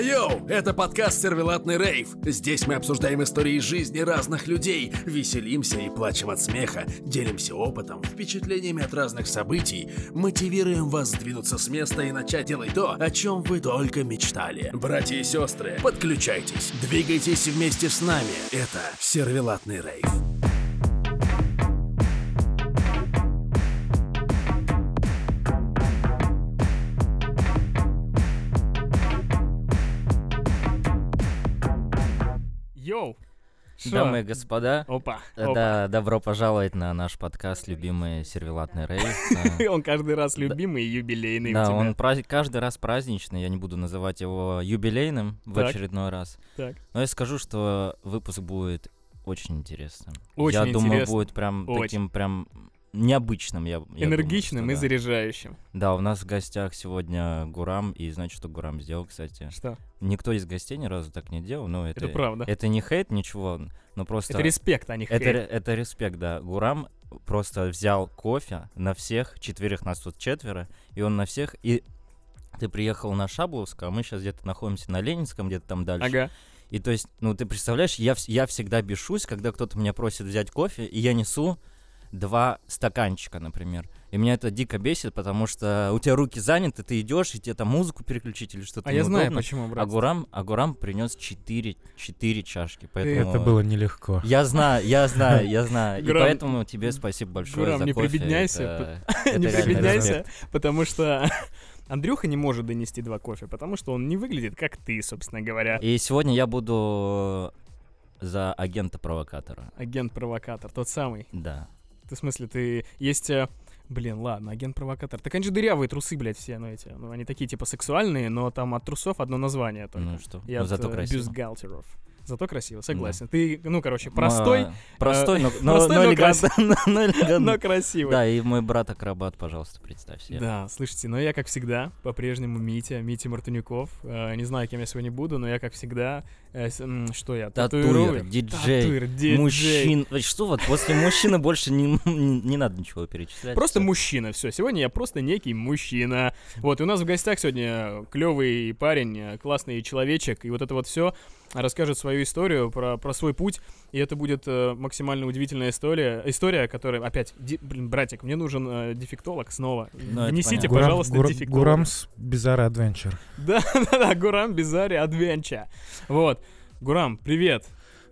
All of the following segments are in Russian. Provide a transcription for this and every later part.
Йоу, это подкаст «Сервелатный рейв». Здесь мы обсуждаем истории жизни разных людей, веселимся и плачем от смеха, делимся опытом, впечатлениями от разных событий, мотивируем вас сдвинуться с места и начать делать то, о чем вы только мечтали. Братья и сестры, подключайтесь, двигайтесь вместе с нами. Это «Сервелатный рейв». Шо? Дамы и господа, Опа, э, опа. да, добро пожаловать на наш подкаст «Любимый сервелатный рейв». Он каждый раз любимый и юбилейный Да, он каждый раз праздничный, я не буду называть его юбилейным в очередной раз. Но я скажу, что выпуск будет очень интересным. Очень я думаю, будет прям таким прям необычным. Я, я думаю, Энергичным что и да. заряжающим. Да, у нас в гостях сегодня Гурам, и знаете, что Гурам сделал, кстати? Что? Никто из гостей ни разу так не делал, но это... Это правда. Это не хейт, ничего, но просто... Это респект, а не Это, хейт. ре- это респект, да. Гурам просто взял кофе на всех, четверых нас тут четверо, и он на всех, и ты приехал на Шабловское, а мы сейчас где-то находимся на Ленинском, где-то там дальше. Ага. И то есть, ну ты представляешь, я, я всегда бешусь, когда кто-то меня просит взять кофе, и я несу два стаканчика, например. И меня это дико бесит, потому что у тебя руки заняты, ты идешь, и тебе там музыку переключить или что-то А я знаю, почему, А брат. Гурам, а Гурам принес четыре, четыре чашки, поэтому... Это было нелегко. Я знаю, я знаю, я знаю. И поэтому тебе спасибо большое Гурам, за не кофе. прибедняйся, Это- не прибедняйся, потому что Андрюха не может донести два кофе, потому что он не выглядит как ты, собственно говоря. И сегодня я буду за агента-провокатора. Агент-провокатор, тот самый. Да. Ты в смысле, ты... Есть... э, Блин, ладно, агент-провокатор. Так они же дырявые трусы, блядь, все, ну эти. Ну, они такие, типа, сексуальные, но там от трусов одно название только. Ну что, И ну от зато э, красиво. бюстгальтеров. Зато красиво, согласен. Ты, ну, короче, простой, Ма- Простой, но, но, простой, но но элегантно. но но красивый. Да, и мой брат-акробат, пожалуйста, представь себе. Да, слышите, но я, как всегда, по-прежнему Митя, Митя Мартынюков. Э, не знаю, кем я сегодня буду, но я, как всегда, э, что я, Татуир, диджей, Татуир, диджей. Мужчин. Что вот, после мужчины больше не, не, надо ничего перечислять. Просто всё. мужчина, все. Сегодня я просто некий мужчина. Вот, и у нас в гостях сегодня клевый парень, классный человечек, и вот это вот все расскажет свою историю про, про свой путь, и это будет э, максимально удивительная история, история, которая, опять, ди- блин, братик, мне нужен э, дефектолог снова. Ну. Гурам- пожалуйста, Гур- дефектолога. Гурамс Bizarre Adventure. Да, да, да, Гурам Бизари Адвенча. Вот. Гурам, привет.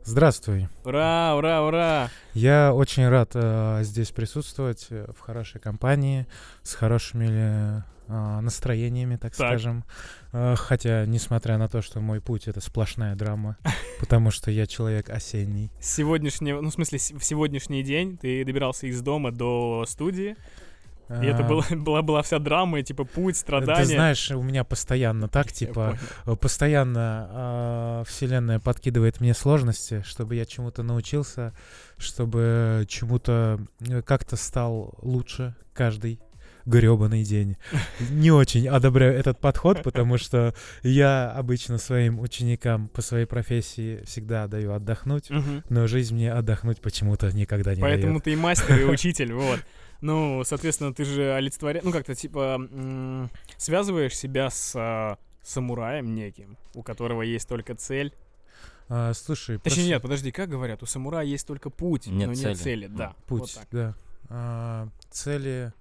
Здравствуй. Ура, ура, ура. Я очень рад э, здесь присутствовать э, в хорошей компании, с хорошими э, настроениями, так, Так. скажем. Э, хотя, несмотря на то, что мой путь это сплошная драма, потому что я человек осенний. С сегодняшнего, ну, в смысле, в сегодняшний день ты добирался из дома до студии, и это А, была, была, была вся драма, и, типа, путь, страдания. Ты знаешь, у меня постоянно так, типа, э, постоянно э, вселенная подкидывает мне сложности, чтобы я чему-то научился, чтобы чему-то э, как-то стал лучше каждый гребаный день. Не очень одобряю этот подход, потому что я обычно своим ученикам по своей профессии всегда даю отдохнуть, Мгм. но жизнь мне отдохнуть почему-то никогда не Поэтому дает. ты и мастер, и учитель, вот. Ну, соответственно, ты же олицетворяешь, ну, как-то, типа, связываешь себя с а, самураем неким, у которого есть только цель. А, слушай, Точнее, прос- нет, подожди, как говорят, у самурая есть только путь, Нет но цели. нет цели, да. вот путь, так. да. А, цели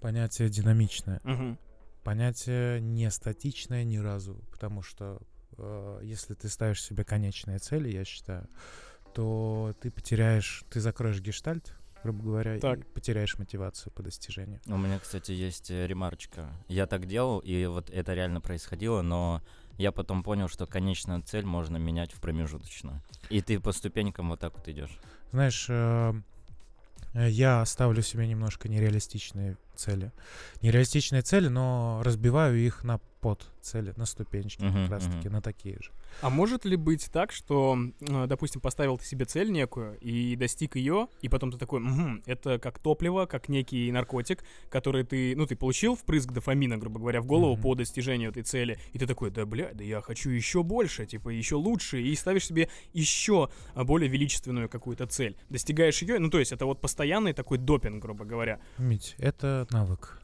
понятие динамичное. Мгм. понятие не статичное ни разу, потому что э, если ты ставишь себе конечные цели, я считаю, то ты потеряешь, ты закроешь гештальт, грубо говоря, Так. и потеряешь мотивацию по достижению. У меня, кстати, есть э, ремарочка. Я так делал, и вот это реально происходило, но я потом понял, что конечную цель можно менять в промежуточную. И ты по ступенькам вот так вот идешь. Знаешь, э, э, я ставлю себе немножко нереалистичные цели. Нереалистичные цели, но разбиваю их на под цели, на ступенечки, Мгм, как раз таки, мгм. на такие же. А может ли быть так, что, э, допустим, поставил ты себе цель некую и достиг ее, и потом ты такой, «Мгм, это как топливо, как некий наркотик, который ты, ну, ты получил впрыск дофамина, грубо говоря, в голову Мгм. по достижению этой цели, и ты такой, да, бля, да я хочу еще больше, типа, еще лучше, и ставишь себе еще более величественную какую-то цель. Достигаешь ее, ну, то есть это вот постоянный такой допинг, грубо говоря. Мить, это навык.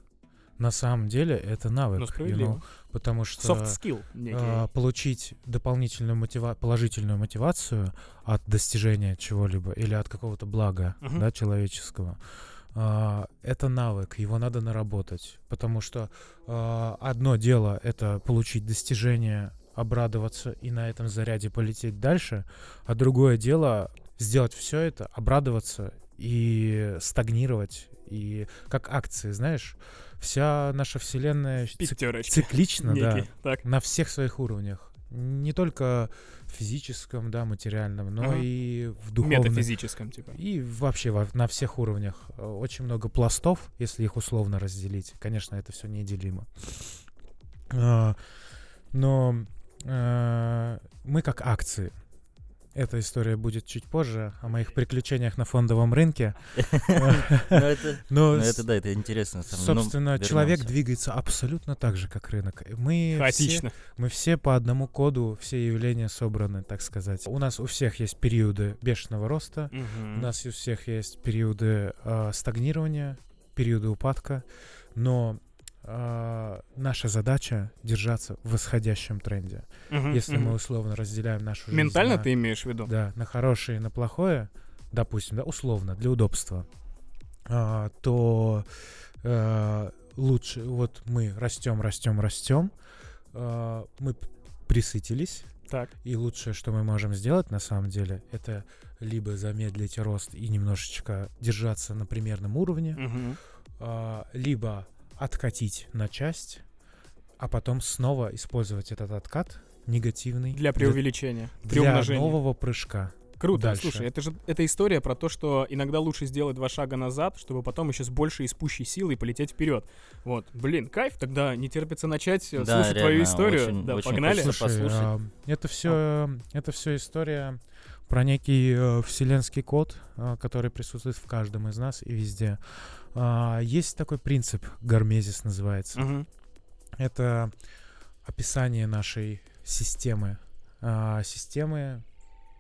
На самом деле это навык. Ну, you know, потому что Soft skill некий. а, получить дополнительную мотива- положительную мотивацию от достижения чего-либо или от какого-то блага Мгм. да, человеческого, а, это навык, его надо наработать. Потому что а, одно дело это получить достижение, обрадоваться и на этом заряде полететь дальше, а другое дело сделать все это, обрадоваться и стагнировать. И как акции, знаешь, вся наша вселенная Пятерочка. циклична, да. Так. на всех своих уровнях. Не только физическом, да, материальном, но Ага. и в духовном. Метафизическом, типа. И вообще во- на всех уровнях. Очень много пластов, если их условно разделить. Конечно, это все неделимо. А, Но э, мы как акции. Эта история будет чуть позже о моих приключениях на фондовом рынке. Но, это да, это интересно. Ну, собственно, человек двигается абсолютно так же, как рынок. Мы все Хаотично. мы все по одному коду, все явления собраны, так сказать. У нас у всех есть периоды бешеного роста, у нас у всех есть периоды а, стагнирования, периоды упадка, но а, наша задача держаться в восходящем тренде. Мгм, Если мгм. мы условно разделяем нашу жизнь Ментально на- ты имеешь в виду? да, на хорошее и на плохое, допустим, да, условно, для удобства, а, то э, лучше, вот мы растем, растем, растем, а, мы присытились, Так. и лучшее, что мы можем сделать на самом деле, это либо замедлить рост и немножечко держаться на примерном уровне, Мгм. а, либо откатить на часть, а потом снова использовать этот откат негативный Для преувеличения. для Приумножения. нового прыжка. Круто, дальше. слушай, это же эта история про то, что иногда лучше сделать два шага назад, чтобы потом еще с большей и с пущей силой полететь вперед. Вот, блин, кайф, тогда не терпится начать э, Да, слушать твою реально, историю. очень- да, очень погнали. Слушай, а, это все, это все история про некий э, вселенский код, а, который присутствует в каждом из нас и везде. А, есть такой принцип, гармезис называется. Мгм. Это описание нашей системы, А, системы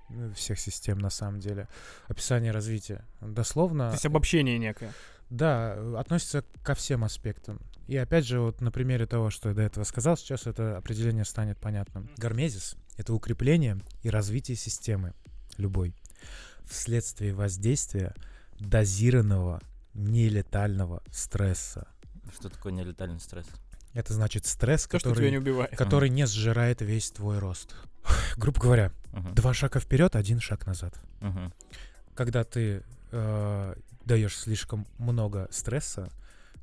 ну, всех систем на самом деле, описание развития. Дословно. То есть обобщение некое. Да, э, относится ко всем аспектам. И опять же, вот на примере того, что я до этого сказал, сейчас это определение станет понятным. Гармезис — это укрепление и развитие системы любой вследствие воздействия дозированного нелетального стресса. Что такое нелетальный стресс? Это значит стресс, То, что тебя не который, убивает. который не сжирает весь твой рост. Грубо говоря, Мгм. два шага вперед, один шаг назад. Мгм. когда ты э, даешь слишком много стресса,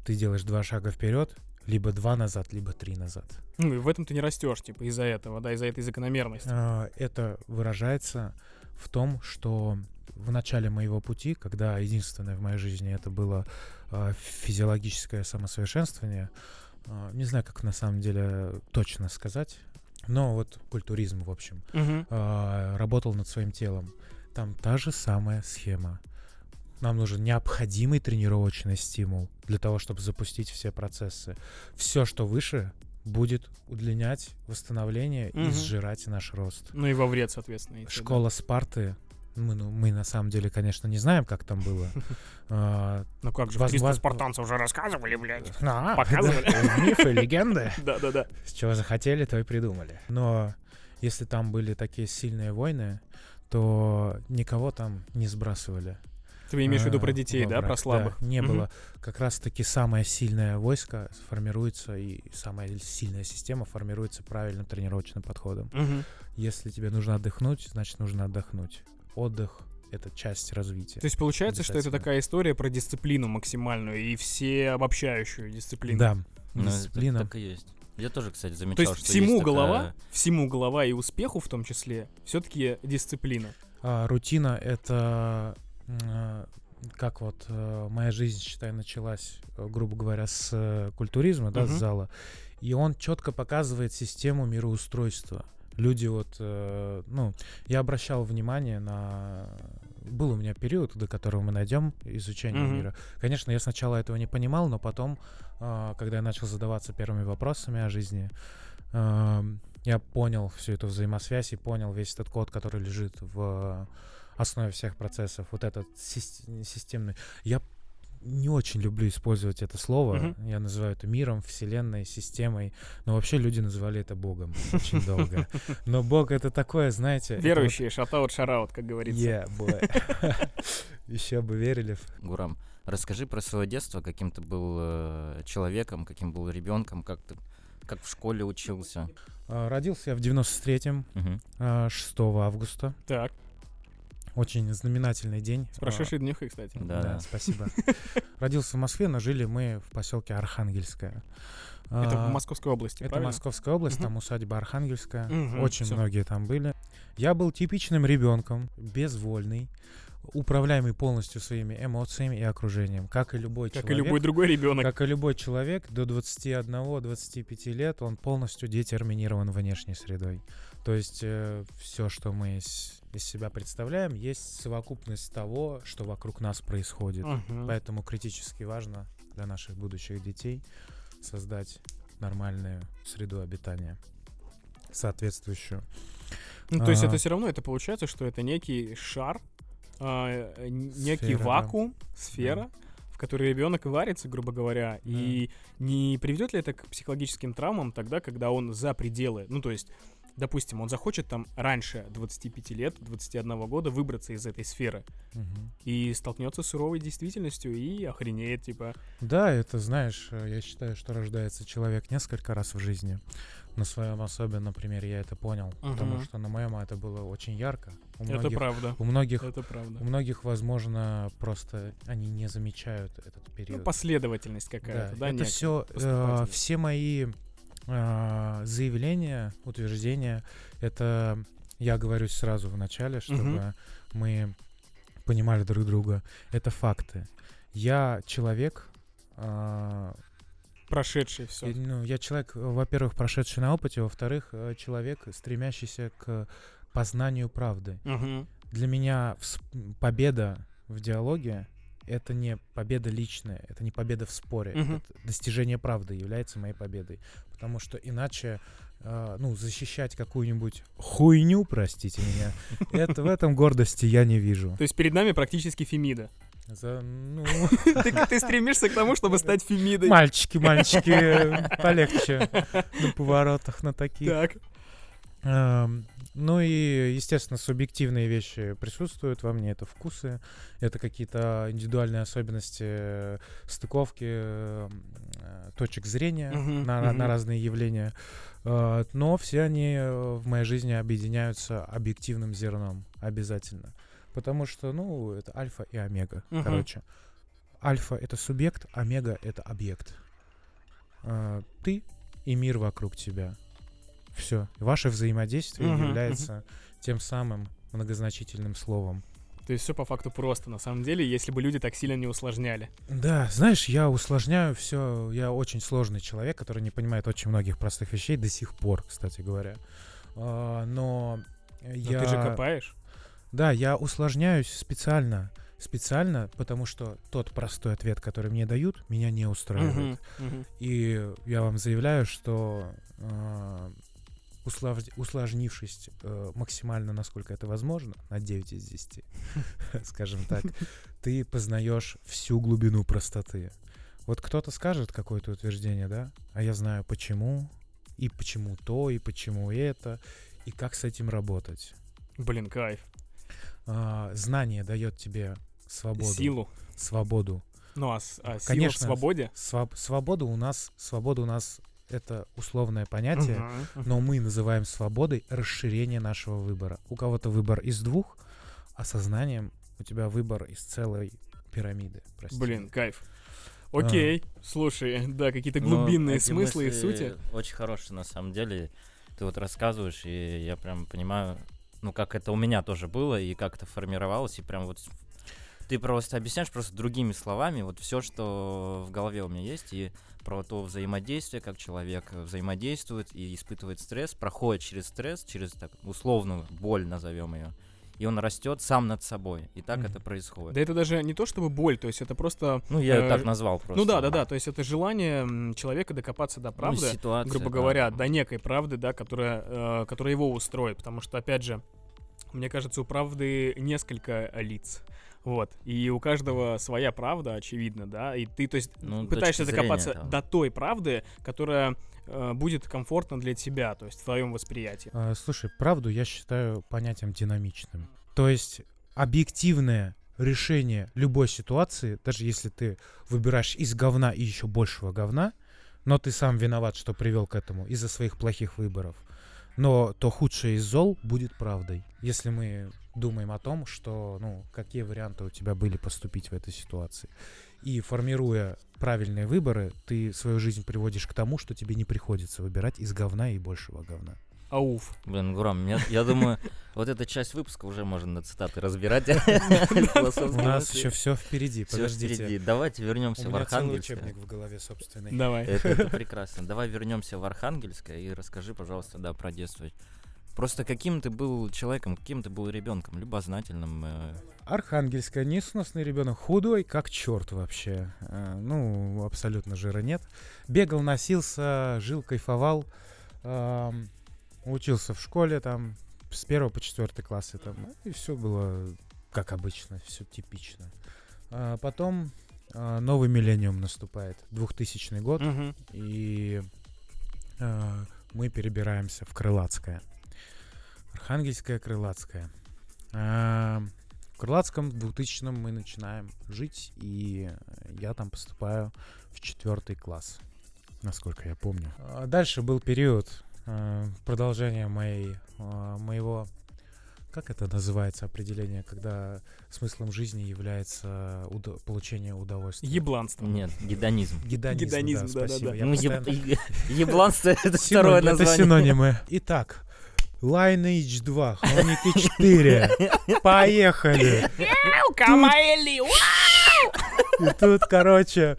ты делаешь два шага вперед, либо два назад, либо три назад. Ну, и в этом ты не растешь, типа, из-за этого, да, из-за этой закономерности. Э, это выражается в том, что в начале моего пути, когда единственное в моей жизни это было э, физиологическое самосовершенствование, э, не знаю, как на самом деле точно сказать, но вот культуризм, в общем, а, работал над своим телом. Там та же самая схема. Нам нужен необходимый тренировочный стимул для того, чтобы запустить все процессы. Все, что выше, будет удлинять восстановление и Мгм. сжирать наш рост. Ну и во вред, соответственно. если, да. Школа Спарты. Мы, ну, мы на самом деле, конечно, не знаем, как там было. А, Ну как же, Воз- 300 воз- спартанцев уже рассказывали, блядь. а, Показывали. да, Мифы, легенды. Да-да-да. С чего захотели, то и придумали. Но если там были такие сильные войны, то никого там не сбрасывали. Ты имеешь в виду про детей, во да, про слабых? Да, не было. Как раз-таки самое сильное войско формируется, и самая сильная система формируется правильным тренировочным подходом. Если тебе нужно отдохнуть, значит нужно отдохнуть. Отдых — это часть развития. То есть получается, что это такая история про дисциплину максимальную и все обобщающую дисциплину. Да, Ну, это дисциплина. так и есть. Я тоже, кстати, То замечал, есть что всему есть такая- голова, всему голова и успеху в том числе, все-таки дисциплина. А, рутина — это как вот э, моя жизнь, считай, началась, э, грубо говоря, с э, культуризма, да, с Мгм. зала. И он четко показывает систему мироустройства. Люди вот, э, ну, я обращал внимание на... Был у меня период, до которого мы найдем изучение Мгм. мира. Конечно, я сначала этого не понимал, но потом, а, когда я начал задаваться первыми вопросами о жизни, ам, я понял всю эту взаимосвязь и понял весь этот код, который лежит в основе всех процессов. Вот этот сис- системный. Я не очень люблю использовать это слово. Мгм. Я называю это миром, вселенной, системой. Но вообще люди называли это Богом очень долго. Но Бог это такое, знаете... Верующие, шатаут, шараут, как говорится. Еще бы верили. в- Гурам, расскажи про свое детство, каким ты был э, человеком, каким был ребенком, как ты как в школе учился. А, Родился я в 93-м, Мгм. а, 6 августа. Так, Очень знаменательный день. с прошедшей днюхой, кстати. Да, Да, спасибо. Родился в Москве, но жили мы в поселке Архангельское. Это А, в Московской области, Это правильно? Московская область, Мгм. там усадьба Архангельская. Мгм, Очень всё. многие там были. Я был типичным ребенком, безвольный, управляемый полностью своими эмоциями и окружением. Как и любой Как и человек. любой другой ребенок. Как и любой человек, до 21-25 лет он полностью детерминирован внешней средой. То есть все, что мы из, из себя представляем, есть совокупность того, что вокруг нас происходит. Мгм. Поэтому критически важно для наших будущих детей создать нормальную среду обитания, соответствующую. Ну, то есть А. это все равно, это получается, что это некий шар, а, э, некий Сфера, да. вакуум, сфера, в которой ребенок варится, грубо говоря, и не приведет ли это к психологическим травмам тогда, когда он за пределы, ну, то есть, допустим, он захочет там раньше 25 лет, 21 года выбраться из этой сферы Мгм. и столкнется с суровой действительностью и охренеет, типа, Да, это, знаешь, э, я считаю, что рождается человек несколько раз в жизни. На своем особенном примере я это понял, потому Мгм. что на моем это было очень ярко. У это многих, правда, у многих, это правда. у многих, возможно, просто они не замечают этот Ну, период. последовательность какая-то, да, это некая, все, поступательность. все мои э, заявления, утверждения, это я говорю сразу в начале, чтобы Мгм. мы понимали друг друга. Это факты. Я человек, а, Прошедший все. ну, я человек, э, во-первых, прошедший на опыте, во-вторых, э, человек, стремящийся к познанию правды. Для меня победа в диалоге это не победа личная, это не победа в споре. Мгм. Это достижение правды является моей победой. Потому что иначе, э, ну, защищать какую-нибудь хуйню, простите меня, это в этом гордости я не вижу. То есть перед нами практически Фемида. За, ну, Ты, ты стремишься к тому, чтобы стать Фемидой. мальчики, мальчики, полегче на поворотах, на таких. Так. Эм, Ну и, естественно, субъективные вещи присутствуют во мне. Это вкусы, это какие-то индивидуальные особенности э, стыковки э, э, точек зрения Мгм, на, ра- на разные явления. Но все они в моей жизни объединяются объективным зерном обязательно. Потому что, ну, это альфа и омега, Мгм. короче. Альфа — это субъект, омега — это объект. Ты и мир вокруг тебя. Все. Ваше взаимодействие Мгм, является тем самым многозначительным словом. То есть все по факту просто, на самом деле, если бы люди так сильно не усложняли. Да, знаешь, я усложняю все. Я очень сложный человек, который не понимает очень многих простых вещей до сих пор, кстати говоря. А, но Но я... ты же копаешь. Да, я усложняюсь специально. Специально, потому что тот простой ответ, который мне дают, меня не устраивает. Мгм, мгм. И я вам заявляю, что э, услов- усложнившись э, максимально, насколько это возможно, на 9 из 10, скажем так, ты познаешь всю глубину простоты. Вот кто-то скажет какое-то утверждение, да, а я знаю почему, и почему то, и почему это, и как с этим работать. Блин, кайф. А, знание дает тебе свободу. Силу. Свободу. Ну а, а сила в Конечно. свободе? Своб- свобода у нас, свобода у нас это условное понятие, Мгм, мгм. но мы называем свободой расширение нашего выбора. У кого-то выбор из двух, а сознанием у тебя выбор из целой пирамиды. прости. Блин, кайф. Окей, слушай, да, какие-то глубинные Ну, смыслы и сути. Очень хорошие, на самом деле. Ты вот рассказываешь, и я прям понимаю, ну, как это у меня тоже было, и как это формировалось, и прям вот... Ты просто объясняешь просто другими словами вот все, что в голове у меня есть, и про то взаимодействие, как человек взаимодействует и испытывает стресс, проходит через стресс, через так условную боль, назовем ее, и он растет сам над собой, и так Мгм. это происходит. Да это даже не то чтобы боль, то есть это просто... Ну, я э, так назвал просто. Ну да, да, да, то есть это желание человека докопаться до Ну, правды, ситуация, грубо да. говоря, до некой правды, да, которая, э, которая его устроит. Потому что, опять же, мне кажется, у правды несколько лиц. Вот. И у каждого своя правда, очевидно, да. И ты, то есть, Ну, пытаешься докопаться там. до той правды, которая э, будет комфортна для тебя, то есть в твоем восприятии. А, Слушай, правду я считаю понятием динамичным. То есть объективное решение любой ситуации, даже если ты выбираешь из говна и еще большего говна, но ты сам виноват, что привел к этому из-за своих плохих выборов, но то худшее из зол будет правдой. Если мы думаем о том, что, ну, какие варианты у тебя были поступить в этой ситуации. И формируя правильные выборы, ты свою жизнь приводишь к тому, что тебе не приходится выбирать из говна и большего говна. Ауф. Блин, Гурам, мне- я думаю, вот эта часть выпуска уже можно на цитаты разбирать. У нас еще все впереди, подождите. впереди. Давайте вернемся в Архангельское. учебник в голове собственный. Давай. Это, это прекрасно. Давай вернемся в Архангельское и расскажи, пожалуйста, да, про детство. Просто каким ты был человеком, каким ты был ребенком, любознательным. э, Архангельская, несносный ребенок, худой, как черт вообще. Э, Ну, абсолютно жира нет. Бегал, носился, жил, кайфовал. Ам, Учился в школе там с первого по четвертый класс. И, там, и все было как обычно, все типично. А Потом а, новый миллениум наступает, 2000 год. Мгм. и э, мы перебираемся в Крылатское. Архангельское, Крылатское. А, в Крылатском в 2000 мы начинаем жить, и я там поступаю в четвертый класс, насколько я помню. А Дальше был период э, продолжения моей, моего как это называется определение, когда смыслом жизни является удо- получение удовольствия? Ебланство. Нет, гедонизм. Гедонизм, Гедонизм, да, да-да-да. спасибо. Я Ну, постоянно- еб- ебланство это второе Это название. синонимы. Итак, Lineage 2, Хроники 4. Поехали. Камаэли! И тут, короче,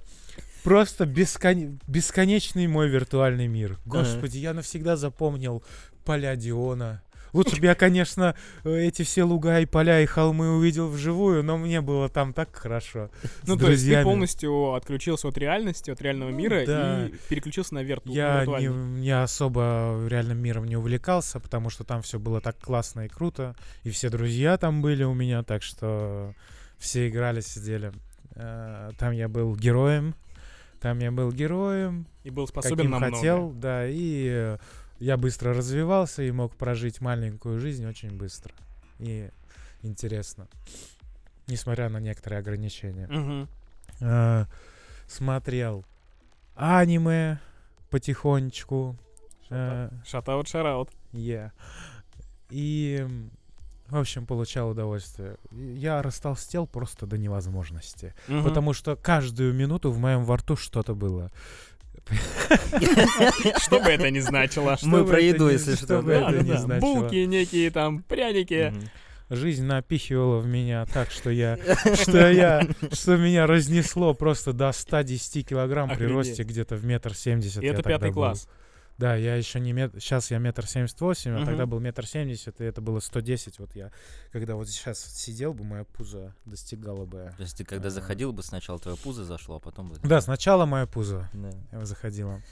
просто бескон- бесконечный мой виртуальный мир. Господи, я навсегда запомнил поля Диона. Лучше бы я, конечно, э, эти все луга и поля и холмы увидел вживую, но мне было там так хорошо. Ну, то есть ты полностью отключился от реальности, от реального Ну, мира да. и переключился на вирту- Я не, не особо реальным миром не увлекался, потому что там все было так классно и круто. И все друзья там были у меня, так что все играли, сидели. Э, Там я был героем. Там я был героем, И был способен каким на хотел, да, и я быстро развивался и мог прожить маленькую жизнь очень быстро. И интересно. Несмотря на некоторые ограничения. Э, смотрел аниме потихонечку. Шатаут, шараут. yeah. И, в общем, получал удовольствие. Я растолстел просто до невозможности. Мгм. Потому что каждую минуту в моем во рту что-то было. Что бы это ни значило. Мы про еду, если что. Булки некие там, пряники. Жизнь напихивала в меня так, что я, что я, что меня разнесло просто до 110 килограмм при росте где-то в метр семьдесят. И это пятый был. Да, я еще не метр... Сейчас я метр семьдесят восемь, а тогда был метр семьдесят, и это было 110. Вот я, когда вот сейчас сидел бы, моя пузо достигала бы... То есть ты когда А. заходил бы, сначала твое пузо зашло, а потом бы... Да, сначала мое пузо Да. заходило.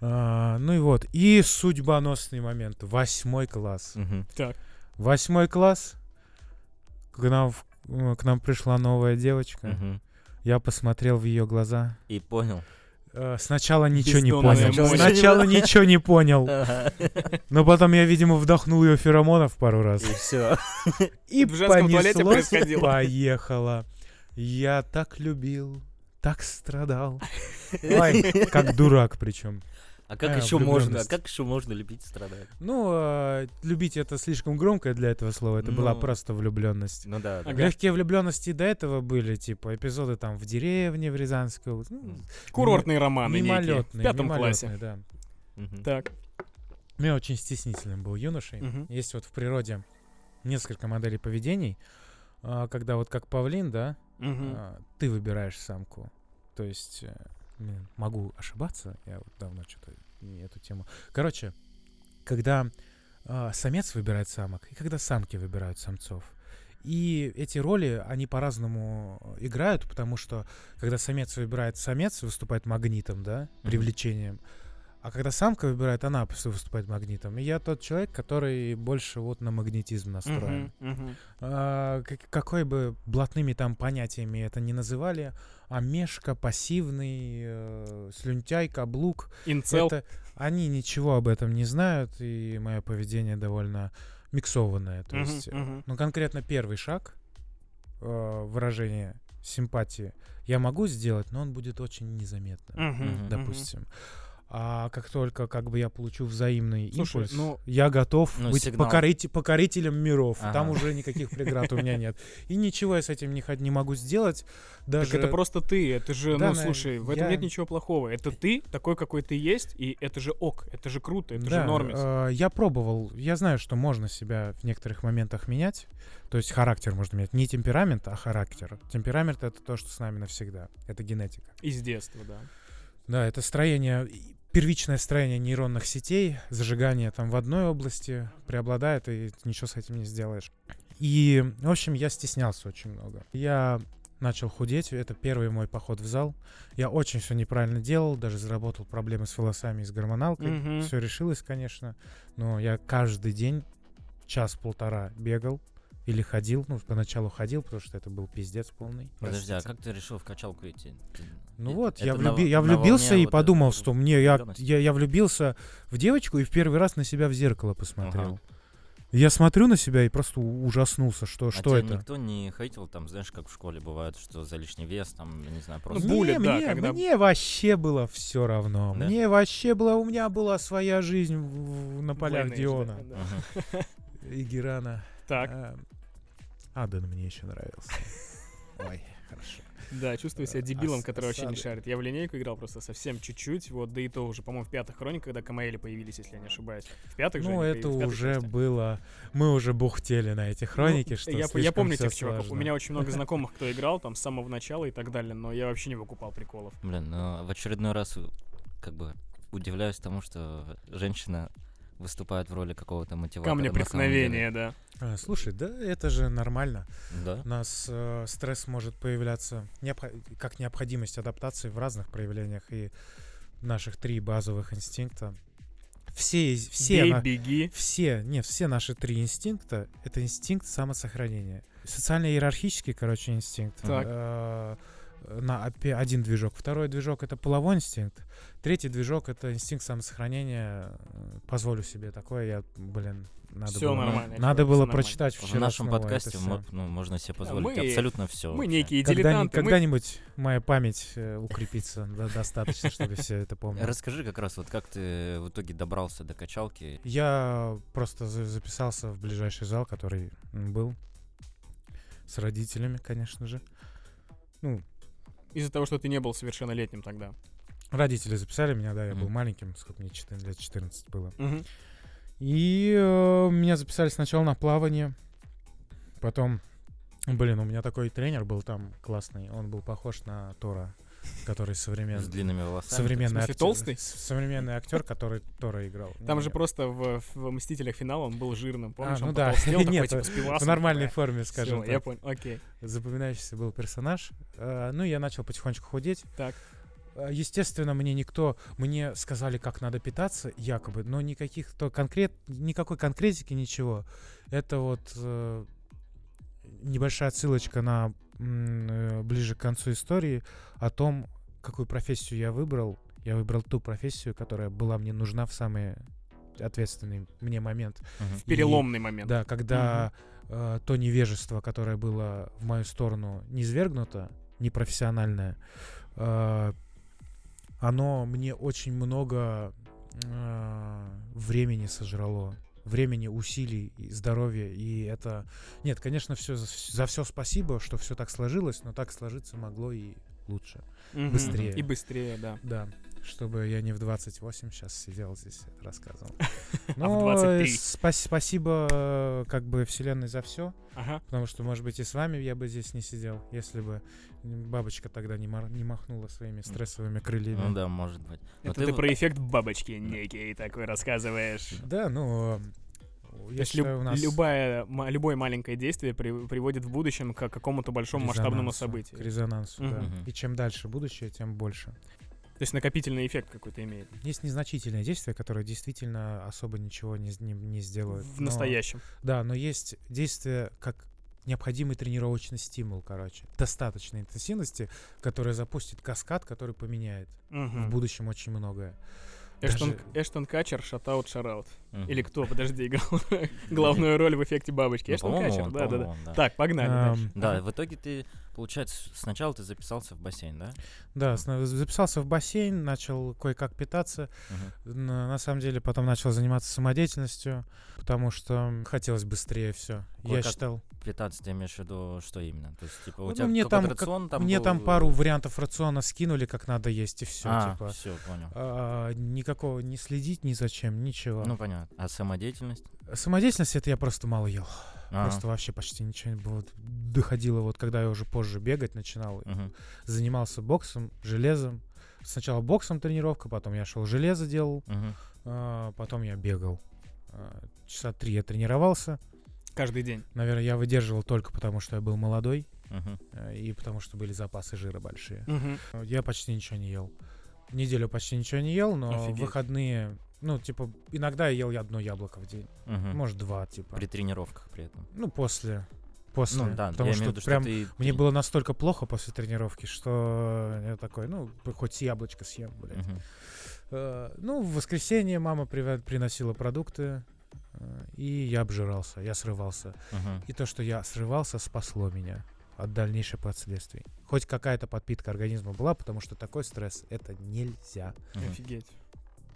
А, ну и вот. И судьбоносный момент. Восьмой класс. Так. Восьмой класс. К нам, э, к нам пришла новая девочка. Я посмотрел в ее глаза. И понял. Э, Сначала ничего не понял. Сначала ничего не понял. Ага. Но потом я, видимо, вдохнул ее феромонов пару раз. И все. И В женском туалете происходило. поехала. Я так любил, так страдал. Ой, как дурак причем. А как А, еще можно? А как еще можно любить и страдать? Ну, э, любить это слишком громкое для этого слова. Это была Ну. просто влюбленность. Ну да. да. Ага. Легкие влюбленности и до этого были, типа, эпизоды там в деревне, в Рязанской. Ну, М. Курортные романы некие. В мимолетные, пятом классе. мимолетные, да. Мгм. Так. Я очень стеснительным был юношей. Мгм. Есть вот в природе несколько моделей поведений, а, когда вот как павлин, да, а, ты выбираешь самку. То есть, э, могу ошибаться, я вот давно что-то не эту тему. Короче, когда а, самец выбирает самок, и когда самки выбирают самцов. И эти роли, они по-разному играют, потому что когда самец выбирает самец, выступает магнитом, да, привлечением, А когда самка выбирает, она выступает магнитом. И я тот человек, который больше вот на магнетизм настроен. Мгм, мгм. А, как- какой бы блатными там понятиями это ни называли, а мешка, пассивный, э, слюнтяй, каблук, Инцел. это они ничего об этом не знают, и мое поведение довольно миксованное. То Мгм, есть, мгм. ну, конкретно первый шаг э, выражение симпатии я могу сделать, но он будет очень незаметным, Мгм, Мгм. мгм. А как только как бы я получу взаимный Слушай, импульс, ну- я готов Ну, быть сигнал. покорите- покорителем миров. Там Ага. уже никаких преград у меня нет. И ничего я с этим не, не могу сделать. Даже... Так это просто ты, это же, Да, ну слушай, в этом я- нет ничего плохого. Это ты, такой, какой ты есть, и это же ок, это же круто, это Да, же нормис. э, я пробовал. Я знаю, что можно себя в некоторых моментах менять. То есть характер можно менять. Не темперамент, а характер. Темперамент — это то, что с нами навсегда. Это генетика. Из детства, да. Да, это строение, первичное строение нейронных сетей, зажигание там в одной области преобладает, и ничего с этим не сделаешь. И, в общем, я стеснялся очень много. Я начал худеть, это первый мой поход в зал. Я очень все неправильно делал, даже заработал проблемы с волосами и с гормоналкой. Мгм. Все решилось, конечно, но я каждый день час-полтора бегал или ходил. Ну, поначалу ходил, потому что это был пиздец полный. Подожди, а как ты решил в качалку идти? Ну вот, это я, на- влюби- я на влюбился волне и вот подумал, что мне я, я, я влюбился в девочку и в первый раз на себя в зеркало посмотрел. Ага. Я смотрю на себя и просто ужаснулся, что, А что тебя это. никто не хейтил, там, знаешь, как в школе бывает, что за лишний вес, там, я не знаю, Ну, просто... мне, буллит, да, мне, когда- мне вообще было все равно. Да? Мне вообще было, у меня была своя жизнь в- в- на полях Войны, Диона да, и Герана. Так, А, Аден мне еще нравился. Ой, хорошо. да, чувствую себя дебилом, который вообще не шарит. Я в линейку играл просто совсем чуть-чуть, вот, да и то уже, по-моему, в пятых хрониках, когда Камаэли появились, если я не ошибаюсь. В пятых же Ну, это уже было... Мы уже бухтели на эти хроники, Ну, что я, помню тех чуваков. У меня очень много знакомых, кто играл там с самого начала и так далее, но я вообще не выкупал приколов. Блин, ну, в очередной раз как бы удивляюсь тому, что женщина выступает в роли какого-то мотиватора. Камня преткновения, да. А, слушай, да, это же нормально. Да. У нас э, стресс может появляться необхо- как необходимость адаптации в разных проявлениях и наших три базовых инстинкта. Все, все, Бей, на- беги. все, нет, все наши три инстинкта — это инстинкт самосохранения. Социально-иерархический, короче, инстинкт. Так. Э, на один движок. Второй движок — это половой инстинкт. Третий движок — это инстинкт самосохранения. Позволю себе такое, я, блин, надо Все было... нормально. Надо было нормально. прочитать В вчера нашем снова подкасте мо- ну, можно себе позволить мы- абсолютно все. Мы некие Когда- дилетанты. мы- Когда-нибудь моя память э, укрепится до- достаточно, чтобы все это помнить. Расскажи как раз, вот как ты в итоге добрался до качалки. Я просто за- записался в ближайший зал, который был с родителями, конечно же. Ну, Из-за того, что ты не был совершеннолетним тогда. родители записали меня, да, я был Мгм. маленьким, сколько мне 14, лет 14 было. Мгм. И э, меня записали сначала на плавание, потом, блин, у меня такой тренер был там классный, он был похож на Тора, который современный. С длинными волосами. Современный смысле, актер, толстый? Современный актер, который Тора играл. Там Не, же просто в, в «Мстителях. Финал» он был жирным. Помнишь, ну он да. потолстел, такой, Нет, типа, в нормальной форме, скажем Всё, я так. понял, окей. Запоминающийся был персонаж. Э, Ну, я начал потихонечку худеть. Так. Э, Естественно, мне никто, мне сказали, как надо питаться, якобы, но никаких то конкрет, никакой конкретики, ничего. Это вот э, небольшая ссылочка на ближе к концу истории о том, какую профессию я выбрал. Я выбрал ту профессию, которая была мне нужна в самый ответственный мне момент. В переломный момент. Да, когда э, то невежество, которое было в мою сторону низвергнуто, непрофессиональное, э, оно мне очень много э, времени сожрало. Времени, усилий, и здоровья. И это... Нет, конечно, все, за все спасибо, что все так сложилось, но так сложиться могло и лучше. Мгм. быстрее. И быстрее, да. Да, чтобы я не в 28 сейчас сидел здесь это рассказывал. А в Ну, 23. спа- спасибо э, как бы вселенной за все, Ага. потому что, может быть, и с вами я бы здесь не сидел, если бы бабочка тогда не, мар- не махнула своими стрессовыми крыльями. Ну да, может быть. Но Это ты про эффект бабочки некий такой рассказываешь. Да, ну, я есть считаю, у нас любая, любое маленькое действие при- приводит в будущем к какому-то большому масштабному событию. К резонансу, да. Мгм. И чем дальше будущее, тем больше. То есть накопительный эффект какой-то имеет Есть незначительные действия, которые действительно особо ничего не, не, не сделают. в Но- настоящем. Да, но есть действия как необходимый тренировочный стимул, короче. Достаточной интенсивности, которая запустит каскад, который поменяет в Мгм. будущем очень многое. Эштон, даже- Эштон Качер, шатаут, шараут. Мгм. Или кто, подожди, играл главную роль в эффекте бабочки. Ну, Эштон Качер, он, да, да, да. да. Так, погнали дальше. Да, Ага. в итоге ты, получается, сначала ты записался в бассейн, да? Да, записался в бассейн, начал кое-как питаться. Мгм. На, на самом деле потом начал заниматься самодеятельностью, потому что хотелось быстрее все. Я считал. Питаться ты имеешь в виду что именно? То есть, типа, у Ну, тебя мне какой-то там, как- рацион там мне был, там пару вариантов рациона скинули, как надо есть, и все. А, типа. все, понял. А, никакого не следить ни зачем, ничего. Ну, понятно. А самодеятельность? Самодеятельность это я просто мало ел. А, Просто вообще почти ничего не было. Доходило, вот когда я уже позже бегать начинал, мгм. занимался боксом, железом. Сначала боксом тренировка, потом я шел железо делал, Мгм. а, потом я бегал. А, Часа три я тренировался. Каждый день. Наверное, я выдерживал только потому, что я был молодой, э, и потому что были запасы жира большие. Э, Я почти ничего не ел. Неделю почти ничего не ел, но Офигеть. выходные, ну, типа, иногда я ел одно яблоко в день. Мгм. Может, два, типа. При тренировках при этом. Ну, после. После. Ну, да, потому я что, виду, что прям ты... мне было настолько плохо после тренировки, что я такой, ну, хоть яблочко съем, блядь. Э, ну, в воскресенье мама приносила продукты, э, и я обжирался, я срывался. Мгм. И то, что я срывался, спасло меня от дальнейших последствий. Хоть какая-то подпитка организма была, потому что такой стресс это нельзя. Офигеть.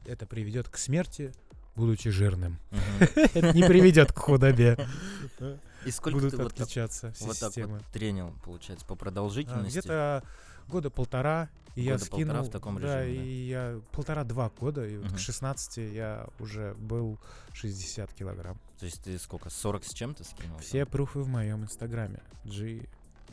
Это приведет к смерти, будучи жирным. Это не приведет к худобе. И сколько Будут ты отличаться все вот так системы. вот тренил, получается, по А, продолжительности? Где-то года полтора, и я Года полтора скинул... в таком да, режиме, да? и я полтора-два года, и вот Мгм. к 16 я уже был 60 килограмм. То есть ты сколько, 40 с чем-то скинул? Все пруфы в моем инстаграме. G,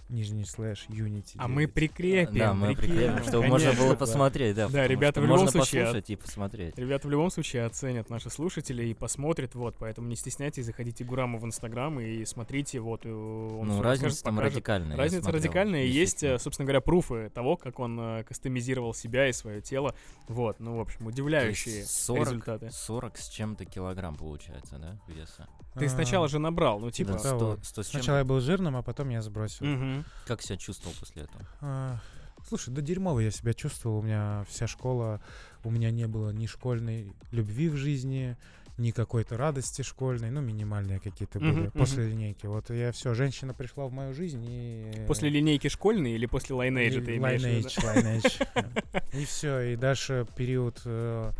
нижний слэш, Unity. А мы 9. прикрепим. Да, мы прикрепим, чтобы конечно. можно было да. посмотреть, да. потому ребята, в любом можно случае, послушать и посмотреть. Ребята в любом случае оценят наши слушатели и посмотрят, вот, поэтому не стесняйтесь, заходите Гураму в Инстаграм и смотрите, вот, он Ну, разница расскажет, там покажет. радикальная. Разница смотрел, радикальная, и есть, собственно говоря, пруфы того, как он э, кастомизировал себя и свое тело. Вот, ну, в общем, удивляющие 40, результаты. 40 с чем-то килограмм получается, да, веса? Ты А, сначала же набрал, ну, типа... Да, 100, вот. 100 с Сначала я был жирным, а потом я сбросил. мгм. Как себя чувствовал после этого? А, Слушай, да дерьмово я себя чувствовал. У меня вся школа, у меня не было ни школьной любви в жизни, ни какой-то радости школьной, ну, минимальные какие-то Мгм, были мгм. после линейки. Вот я все, женщина пришла в мою жизнь и... После линейки школьной или после лайнейджа ты имеешь в виду? Lineage, Lineage. И все, и дальше период э,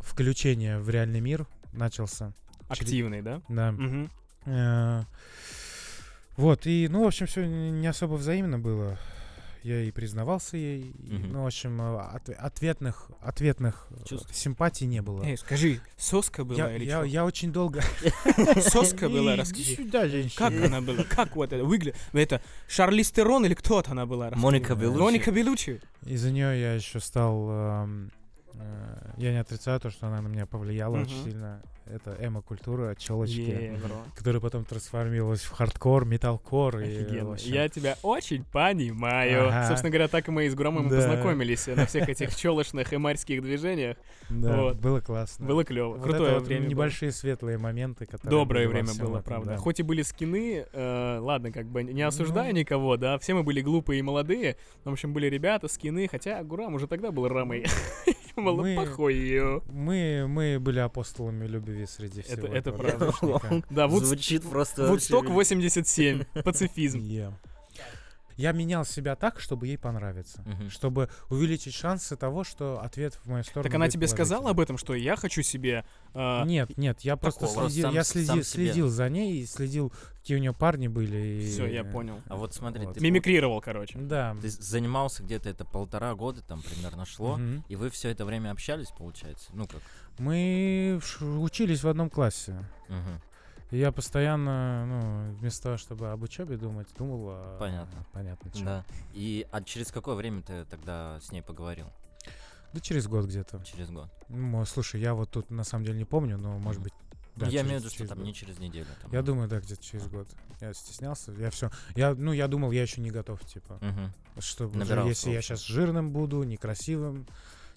включения в реальный мир начался. Активный, да? Да. Э, Вот, и, ну, в общем, все не особо взаимно было. Я и признавался ей. и, Мгм. ну, в общем, э, от- ответных, ответных э, Чувств. симпатий не было. Эй, скажи, соска была я, или я, чё? я очень долго... Соска была, расскажи. сюда, женщина. Как она была? Как вот это выглядит? Это Шарлиз Терон или кто-то она была? Моника Белуччи. Моника Белуччи? Из-за нее я еще стал... эм, я не отрицаю то, что она на меня повлияла очень сильно. Это эмо-культура, челочки, бро. которая потом трансформировалась в хардкор, металкор. и, Офигенно. общем, Я тебя очень понимаю. Ага. Собственно говоря, так и мы и с Громом и Да. познакомились на всех этих челочных и марьских движениях. Да, вот. было классно. Было клево. Вот Крутое это время было. небольшие светлые моменты, которые Доброе время было, этом, правда. да. Хоть и были скины, э, ладно, как бы не осуждая Ну. никого, да, все мы были глупые и молодые. В общем, были ребята, скины, хотя Гурам уже тогда был рамой. Было Мы- похую. Мы, мы были апостолами любви среди всего Это- это правда. трешника. Да, Вудс- Звучит просто... Вудсток вообще- 87. Пацифизм. Я менял себя так, чтобы ей понравиться. Мгм. Чтобы увеличить шансы того, что ответ в мою сторону Так она будет тебе сказала об этом, что я хочу себе... э, Нет, нет, я просто такого. следил, Сам я следил, сам себе. следил за ней и следил, какие у нее парни были. и- Все, я понял. А вот смотри, Вот. ты, Мимикрировал, короче. Да. ты занимался где-то это полтора года, там примерно шло, Мгм. и вы все это время общались, получается? Ну как? Мы учились в одном классе. Мгм. Я постоянно, ну, вместо того, чтобы об учебе думать, думал о... Понятно. Понятно, чё. Да. И а через какое время ты тогда с ней поговорил? Да через год где-то. Через год. Ну, слушай, я вот тут на самом деле не помню, но может Мгм. быть Да, я через- имею в виду, что там год. не через неделю. там. Я думаю, да, где-то через год. Я стеснялся. Я все. Я, ну, я думал, я еще не готов, типа. Мгм. Чтобы уже, если я сейчас жирным буду, некрасивым,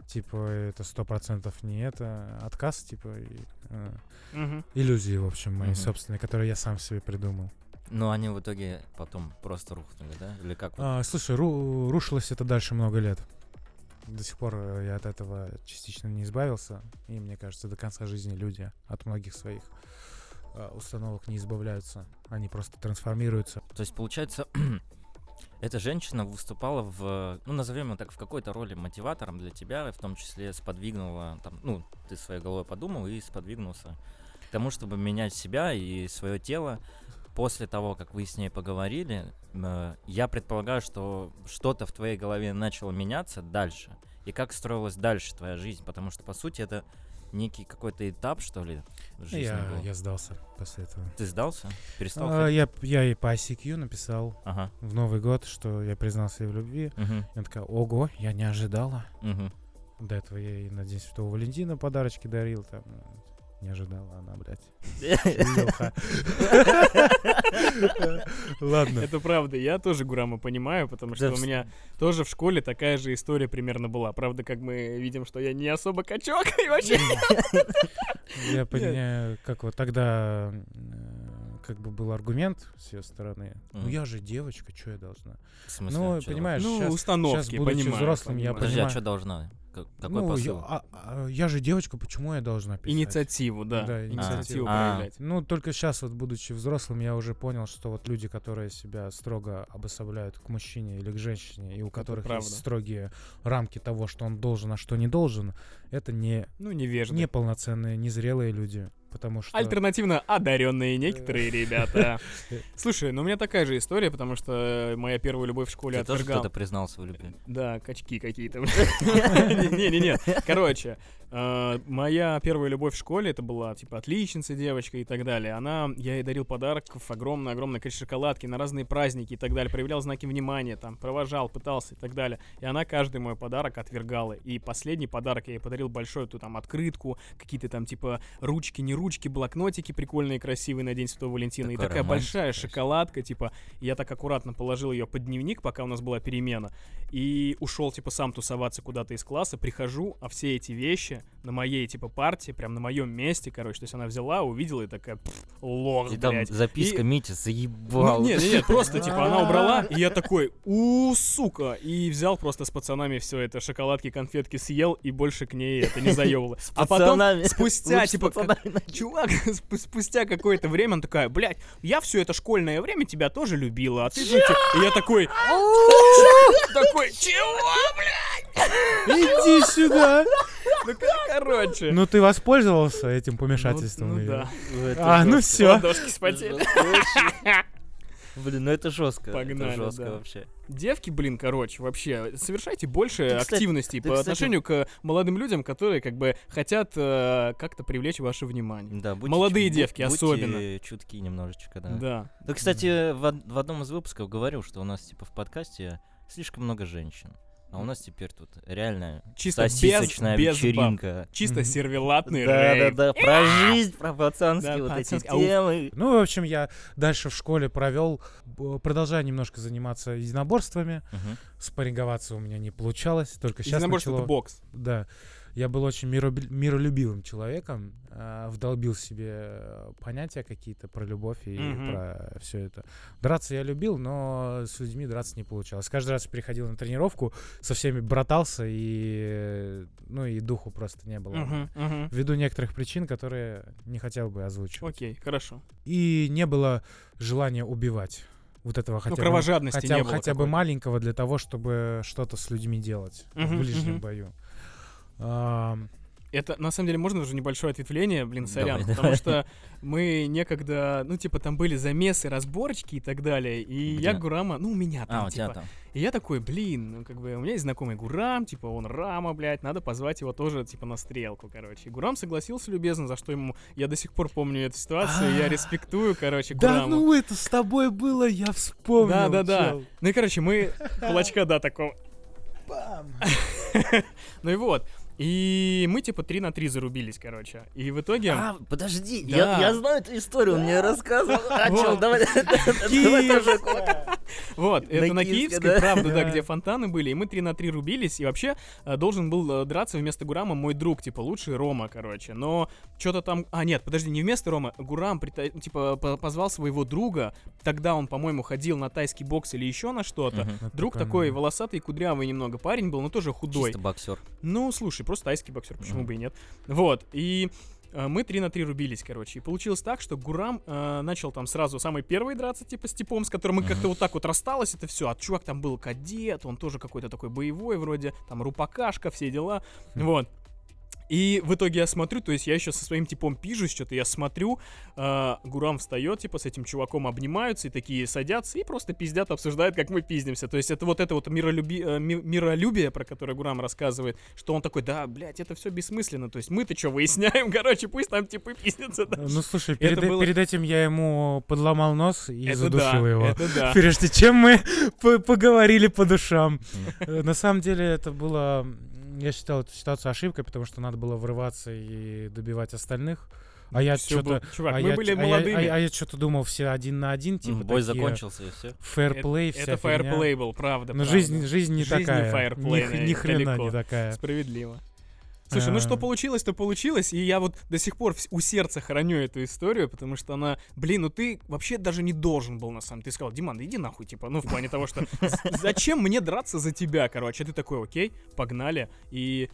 типа, это сто процентов не это. Отказ, типа, и, э, Мгм. иллюзии, в общем, мои Мгм. собственные, которые я сам себе придумал. Но они в итоге потом просто рухнули, да? Или как? вот? А, слушай, ру- рушилось это дальше много лет. До сих пор э, я от этого частично не избавился. И мне кажется, до конца жизни люди от многих своих э, установок не избавляются. Они просто трансформируются. То есть, получается, эта женщина выступала в, ну, назовем ее так, в какой-то роли мотиватором для тебя, в том числе сподвигнула, там, ну, ты своей головой подумал и сподвигнулся к тому, чтобы менять себя и свое тело. После того, как вы с ней поговорили, э, я предполагаю, что что-то в твоей голове начало меняться дальше. И как строилась дальше твоя жизнь? Потому что, по сути, это некий какой-то этап, что ли, Я, был. я сдался после этого. Ты сдался? Перестал А, я, я и по ICQ написал Ага. в Новый год, что я признался ей в любви. Мгм. Она такая, ого, я не ожидала. Мгм. До этого я ей на День Святого Валентина подарочки дарил. Там, не ожидала она, блядь. Ладно. Это правда, я тоже Гурама понимаю, потому что у меня тоже в школе такая же история примерно была. Правда, как мы видим, что я не особо качок и вообще... Я понимаю, как вот тогда э, как бы был аргумент с ее стороны. Ну Мгм. я же девочка, что я должна? В смысле? Ну, понимаешь, Ну, щас- установки, щас, будучи понимаю. взрослым, я понимаю. Подожди, а понимаю. что должна? Как- Какой ну, я, посыл? а- а, я же девочка, почему я должна писать? Инициативу, да. Да, Инициативу А. проявлять. Ну, только сейчас, вот будучи взрослым, я уже понял, что вот люди, которые себя строго обособляют к мужчине или к женщине, и у которых правда. есть строгие рамки того, что он должен, а что не должен, это не Ну, невежды. неполноценные, незрелые люди. Потому что... Альтернативно одаренные некоторые ребята. Э. Слушай, ну у меня такая же история, потому что моя первая любовь в школе Тебе тоже кто-то признался в любви? Да, качки какие-то. Не-не-не. Короче, э, моя первая любовь в школе, это была, типа, отличница девочка и так далее. Она, я ей дарил подарков, огромное-огромное количество шоколадки на разные праздники и так далее, проявлял знаки внимания, там, провожал, пытался и так далее. И она каждый мой подарок отвергала. И последний подарок я ей подарил большую эту там открытку, какие-то там, типа, ручки, не ручки, блокнотики прикольные, красивые на День Святого Валентина. и Такая большая шоколадка, типа, я так аккуратно положил ее под дневник, пока у нас была перемена. И ушел, типа, сам тусоваться куда-то из класса. Прихожу, а все эти вещи на моей, типа, партии, прям на моем месте, короче. То есть она взяла, увидела и такая, «Пф, лох, И там блядь. записка И- Митя заебал. Ну, нет, нет, нет, просто, типа, она убрала, и я такой, у, сука, и взял просто с пацанами все это, шоколадки, конфетки съел, и больше к ней это не заебало. А потом, спустя, типа, чувак, сп- спустя какое-то время, она такая, блядь, я все это школьное время тебя тоже любила, а ты же... те-» И я такой, такой, чего, блядь? Иди сюда! Ну, короче. Ну, ты воспользовался этим Ну, помешательством? ну её? да. А, ну все. Ладошки спотели. Блин, ну это жестко. Погнали, это жестко да. вообще. Девки, блин, короче, вообще, совершайте больше Ты, кстати- активностей ты, по кстати- отношению к молодым людям, которые, как бы, хотят э, как-то привлечь ваше внимание. Да, будьте Молодые чу- девки будьте особенно. чутки немножечко, да. Да. Да, кстати, в, од- в одном из выпусков говорил, что у нас, типа, в подкасте слишком много женщин. А у нас теперь тут реально Чисто без- сосисочная без вечеринка. Чисто Мгм. сервелатный Да, рейв. да, да, про жизнь, про пацанские Да, вот эти пацанские. Ауф. темы. Ну, в общем, я дальше в школе провел, продолжаю немножко заниматься единоборствами. Спарринговаться у меня не получалось, только сейчас Единоборство это бокс. Да. Я был очень миролюбивым человеком, а, вдолбил себе понятия какие-то про любовь и Мгм. про все это. Драться я любил, но с людьми драться не получалось. Каждый раз приходил на тренировку, со всеми братался, и, ну, и духу просто не было. Мгм, мгм. Ввиду некоторых причин, которые не хотел бы озвучивать. Окей, хорошо. И не было желания убивать. Вот этого хотя ну, бы кровожадности хотя, не бы- было хотя бы маленького для того, чтобы что-то с людьми делать в Мгм, ближнем мгм. бою. Это, на самом деле, можно уже небольшое ответвление, блин, сорян, Давай, потому давай. что мы некогда, ну, типа, там были замесы, разборчики и так далее, и Где? я Гурама, ну, у меня там, А, у тебя типа, там. и я такой, блин, ну, как бы, у меня есть знакомый Гурам, типа, он Рама, блядь, надо позвать его тоже, типа, на стрелку, короче. И Гурам согласился любезно, за что ему, я до сих пор помню эту ситуацию, я А. респектую, короче, Да Гураму. ну это с тобой было, я вспомнил. Да, да, да. чел. Ну и, короче, мы кулачка, да, такого. Бам. Ну и вот. И мы типа 3 на 3 зарубились, короче. И в итоге... А, подожди, Да. я, я знаю эту историю, он мне рассказывал. А, чел, Вот. давай, давай тоже. Вот, это на Киевской, Киевской, да? правда, да, где фонтаны были, и мы 3 на 3 рубились, и вообще э, должен был э, драться вместо Гурама мой друг, типа, лучший Рома, короче, но что-то там... А, нет, подожди, не вместо Рома, Гурам, типа, по- позвал своего друга, тогда он, по-моему, ходил на тайский бокс или еще на что-то, Друг такой волосатый, кудрявый немного парень был, но тоже худой. Чисто боксер. Ну, слушай, просто тайский боксер, почему бы и нет. Вот, и э, мы 3 на 3 рубились, короче. И получилось так, что Гурам э, начал там сразу самый первый драться, типа, с типом, с которым мы как-то вот так вот рассталось, это все. А чувак там был кадет, он тоже какой-то такой боевой вроде, там рупакашка, все дела. Хм. Вот. И в итоге я смотрю, то есть я еще со своим типом пижусь, что-то я смотрю, э, Гурам встает, типа, с этим чуваком обнимаются и такие садятся и просто пиздят, обсуждают, как мы пиздимся. То есть это вот это вот миролюби- э, ми- миролюбие, про которое Гурам рассказывает, что он такой, да, блядь, это все бессмысленно. То есть мы-то что выясняем, короче, пусть там типы пиздятся дальше. Ну, слушай, перед, было- перед этим я ему подломал нос и это задушил да, его. это да. Прежде чем мы по- поговорили по душам. Э, На самом деле это было... Я считал эту ситуацию ошибкой, потому что надо было врываться и добивать остальных. А я Всё что-то... Чувак, а мы я были а я- молодыми. А, а я что-то думал, все один на один, типа Бой такие закончился и все. Фэрплей, это это фаерплей был, правда. Но правда. жизнь, жизнь не Жизнь не такая. фаерплей, ни, х- да, ни хрена далеко. не такая. Справедливо. Слушай, ну что А. получилось, то получилось, и я вот до сих пор у сердца храню эту историю, потому что она, блин, ну ты вообще даже не должен был на самом деле. Ты сказал, Диман, иди нахуй, типа, ну в плане того, что зачем мне драться за тебя, короче. А ты такой, окей, погнали, и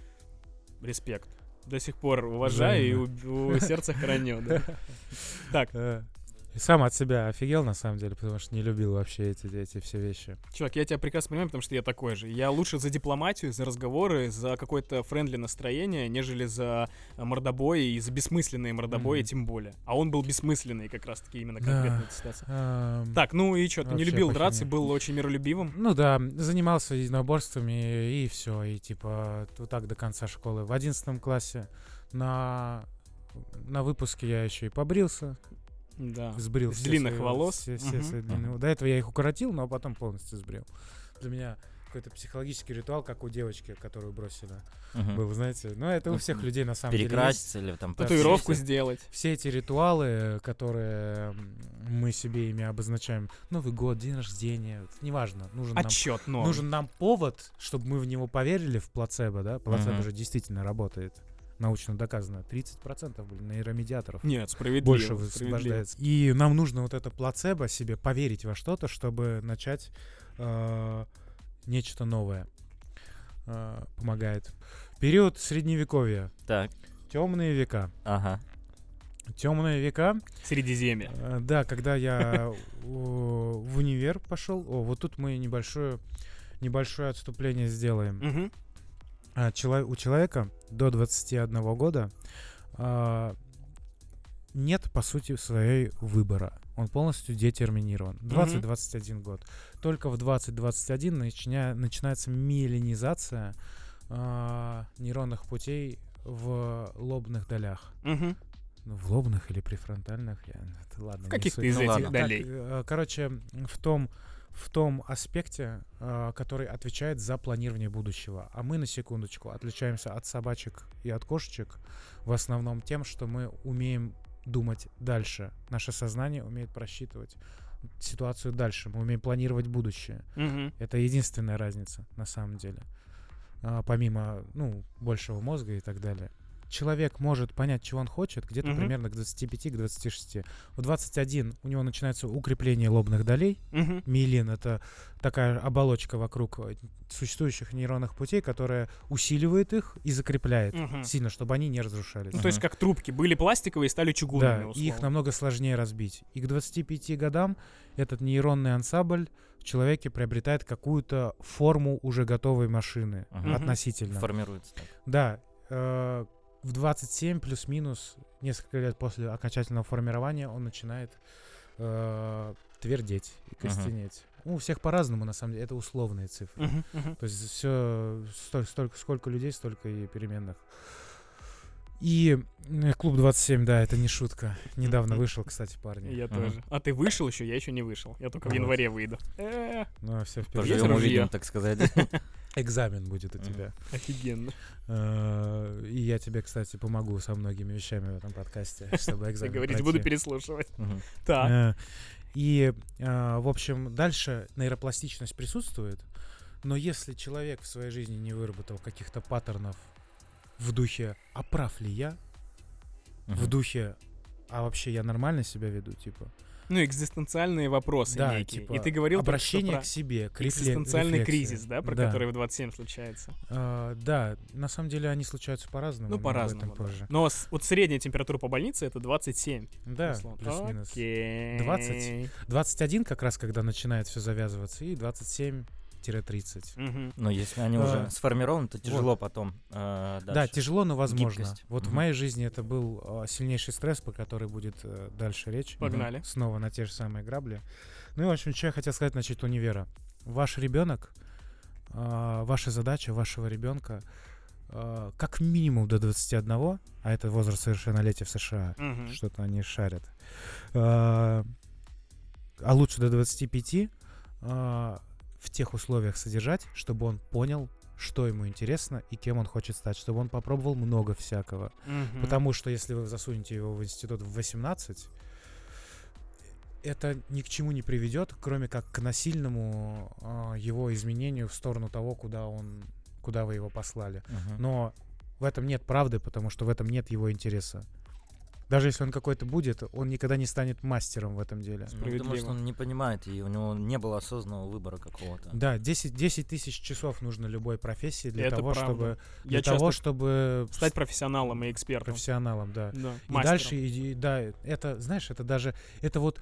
респект. До сих пор уважаю и у, у сердца храню, да. Так, Э, и Сам от себя офигел, на самом деле, потому что не любил вообще эти, эти все вещи. чувак, я тебя прекрасно понимаю, потому что я такой же. Я лучше за дипломатию, за разговоры, за какое-то friendly настроение, нежели за мордобои и за бессмысленные мордобои, Мгм. тем более. А он был бессмысленный как раз-таки именно Да. конкретно эта ситуация. Ам, Так, ну и что, ты не любил драться, херне. был очень миролюбивым? Ну да, занимался единоборствами и все, и типа вот так до конца школы. В одиннадцатом классе на на выпуске я еще и побрился, Да. сбрил С все длинных свои- волос? все- все Мгм. свои длинные- До этого я их укоротил, но потом полностью сбрил. Для меня какой-то психологический ритуал, как у девочки, которую бросили, Мгм. был, знаете. Но это у всех людей на самом деле есть. Перекраситься или там Татуировку подстричься. сделать. Все эти ритуалы, которые мы себе ими обозначаем, Новый год, день рождения, неважно, нужен нам Отчет, но. нужен нам повод, чтобы мы в него поверили, в плацебо, да? Плацебо Мгм. же действительно работает. Научно доказано. 30% блин, нейромедиаторов Нет, справедливо. больше высвобождается. И нам нужно вот это плацебо себе поверить во что-то, чтобы начать э, нечто новое. Э, помогает. Период средневековья. Так, Темные века. ага. Темные века. Средиземье. Э, Да, когда я в универ пошел. О, вот тут мы небольшое, небольшое отступление сделаем. А, у человека до 21 года а, нет, по сути, своей выбора. Он полностью детерминирован. 20-21 год. Только в 20-21 начиня- начинается миелинизация а, нейронных путей в лобных долях. Мгм. Ну, в лобных или префронтальных, я, это ладно. Каких-то суть. из Ну этих ладно. Долей. э, короче, в том, в том аспекте, э, который отвечает за планирование будущего. А мы, на секундочку, отличаемся от собачек и от кошечек в основном тем, что мы умеем думать дальше. Наше сознание умеет просчитывать ситуацию дальше. Мы умеем планировать будущее. Мгм. Это единственная разница на самом деле. А, помимо, ну, большего мозга и так далее. Человек может понять, чего он хочет, где-то Мгм. примерно к 25, к 26. В 21 у него начинается укрепление лобных долей. Мгм. Миелин — это такая оболочка вокруг э, существующих нейронных путей, которая усиливает их и закрепляет Мгм. сильно, чтобы они не разрушались. Ну, то есть как трубки. Были пластиковые, стали чугунными, Да, и условно. их намного сложнее разбить. И к 25 годам этот нейронный ансамбль в человеке приобретает какую-то форму уже готовой машины Мгм. относительно. Формируется так. Да, э, в 27 плюс-минус несколько лет после окончательного формирования он начинает э, твердеть и костенеть. Ну, у всех по-разному, на самом деле, это условные цифры. Мгм, мгм. То есть все, столько, сколько людей, столько и переменных. И э, клуб 27, да, это не шутка. Недавно вышел, кстати, парни. Я тоже. А ты вышел еще? Я еще не вышел. Я только в январе выйду. Ну, все впереди. Поживем, увидим, так сказать. Экзамен будет у тебя. Офигенно. Э, И я тебе, кстати, помогу со многими вещами в этом подкасте, чтобы экзамен говоришь, пройти. буду переслушивать. Так. Э, И, э, в общем, дальше нейропластичность присутствует, но если человек в своей жизни не выработал каких-то паттернов в духе «а прав ли я?», в духе «а вообще я нормально себя веду?», типа, Ну, экзистенциальные вопросы да, некие. типа И ты говорил обращение про к себе, к экзистенциальный рефлексии. кризис, да, про Да. который в 27 случается. Э, да, на самом деле они случаются по-разному. Ну, по-разному. да. позже. Но с- вот средняя температура по больнице это 27. Да, плюс-минус. Окей. 20. 21 как раз, когда начинает все завязываться, и 27-30. Мгм. Но если они А, уже сформированы, то тяжело потом э, Да, тяжело, но возможно. Гибкость. Вот в Мгм. моей жизни это был а, сильнейший стресс, по который будет э, дальше речь. Погнали. Снова на те же самые грабли. Ну и, в общем, что я хотел сказать насчет универа. Ваш ребенок, а, ваша задача вашего ребенка а, как минимум до 21, а это возраст совершеннолетия в США, Мгм. что-то они шарят, а, а лучше до 25 а, в тех условиях содержать, чтобы он понял, что ему интересно и кем он хочет стать, чтобы он попробовал много всякого. Мгм. Потому что если вы засунете его в институт в 18, это ни к чему не приведет, кроме как к насильному а, его изменению в сторону того, куда он, куда вы его послали. Мгм. Но в этом нет правды, потому что в этом нет его интереса. Даже если он какой-то будет, он никогда не станет мастером в этом деле. Ну, потому что он не понимает, и у него не было осознанного выбора какого-то. Да, 10, 10 тысяч часов нужно любой профессии для Это того, правда. чтобы Я для того, часто чтобы стать профессионалом и экспертом. профессионалом, да. Да, И мастером. дальше, и- да, это, знаешь, это даже, это вот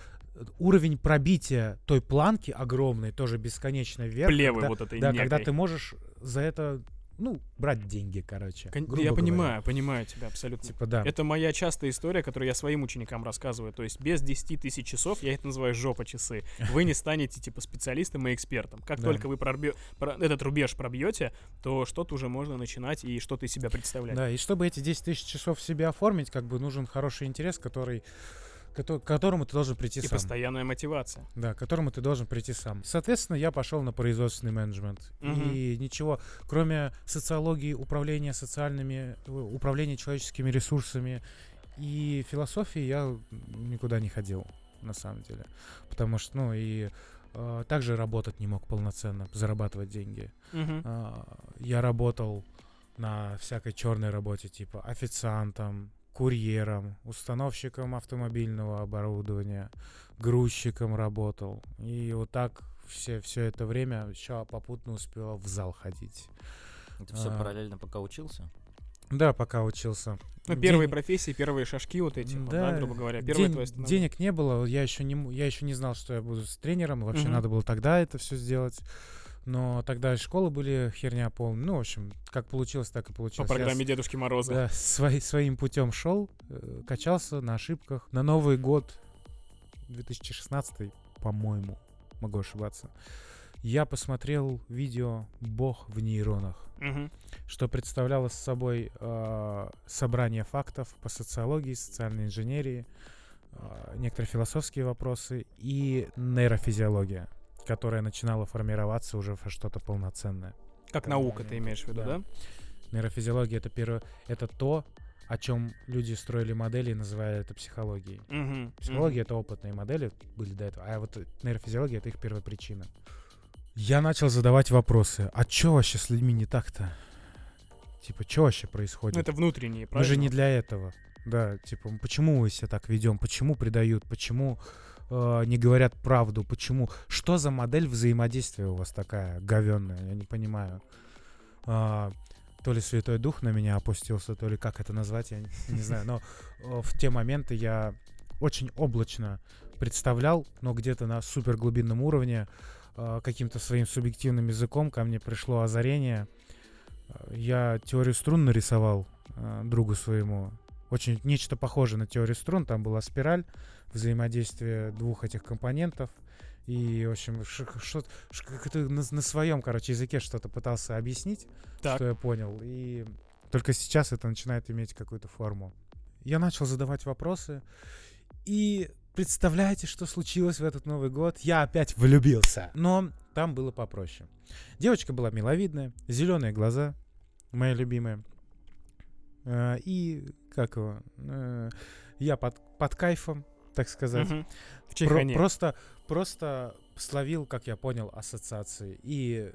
уровень пробития той планки огромной, тоже бесконечно вверх. Плевы когда- вот этой Да, когда некой. ты можешь за это, ну, брать деньги, короче. Кон- грубо Я говоря. понимаю, понимаю тебя абсолютно. Типа, да. Это моя частая история, которую я своим ученикам рассказываю. То есть без 10 тысяч часов, я это называю жопа часы, вы не станете типа специалистом и экспертом. Как Да. только вы пробьё- про- этот рубеж пробьете, то что-то уже можно начинать и что-то из себя представлять. Да, и чтобы эти 10 тысяч часов себе оформить, как бы нужен хороший интерес, который, кото- к которому ты должен прийти И сам. постоянная мотивация. Да, к которому ты должен прийти сам. Соответственно, я пошел на производственный менеджмент. Мгм. И ничего, кроме социологии, управления социальными, э, управления человеческими ресурсами и философии, я никуда не ходил, на самом деле. Потому что, ну, и э, также работать не мог полноценно, зарабатывать деньги. Мгм. А, я работал на всякой черной работе, типа официантом, курьером, установщиком автомобильного оборудования, грузчиком работал. И вот так все, все это время еще попутно успел в зал ходить. Это все А. параллельно пока учился? Да, пока учился. Ну, первые День- профессии, первые шажки вот эти, вот, Да, да, грубо говоря. День- становление. денег не было, я еще не, я еще не знал, что я буду с тренером. Вообще Мгм. надо было тогда это все сделать. Но тогда школы были херня полная. Ну, в общем, как получилось, так и По получилось. Я программе Дедушки Мороза. Да, свои- своим путем шел, э, качался на ошибках. На Новый год 2016, по-моему, могу ошибаться, я посмотрел видео «Бог в нейронах», Мгм. что представляло собой э, собрание фактов по социологии, социальной инженерии, э, некоторые философские вопросы и нейрофизиология, которая начинала формироваться уже во что-то полноценное. Как наука, ты имеешь в виду, да. да? Нейрофизиология это первое, это то, о чем люди строили модели и называли это психологией. Мгм. Психология это опытные модели были до этого, а вот нейрофизиология это их первая причина. Я начал задавать вопросы. А что вообще с людьми не так-то? Типа, что вообще происходит? Ну, это внутренние, Мы правильно? же не для этого. Да, типа, почему мы себя так ведем? Почему предают? Почему э, не говорят правду? Почему? Что за модель взаимодействия у вас такая говенная? Я не понимаю. А, то ли Святой Дух на меня опустился, то ли как это назвать, я не, знаю. Но э, в те моменты я очень облачно представлял, но где-то на супер глубинном уровне э, каким-то своим субъективным языком ко мне пришло озарение. Э, Я теорию струн нарисовал э, другу своему. Очень нечто похожее на теорию струн. Там была спираль, взаимодействие двух этих компонентов. И, в общем, что, на, на своем, короче, языке что-то пытался объяснить, Так. что я понял. И только сейчас это начинает иметь какую-то форму. Я начал задавать вопросы. И представляете, что случилось в этот Новый год? Я опять влюбился. Но там было попроще. Девочка была миловидная, зеленые глаза, моя любимая. Э, И как его? э, Я под, под кайфом, так сказать. Мгм. В Про- просто, просто словил, как я понял, ассоциации и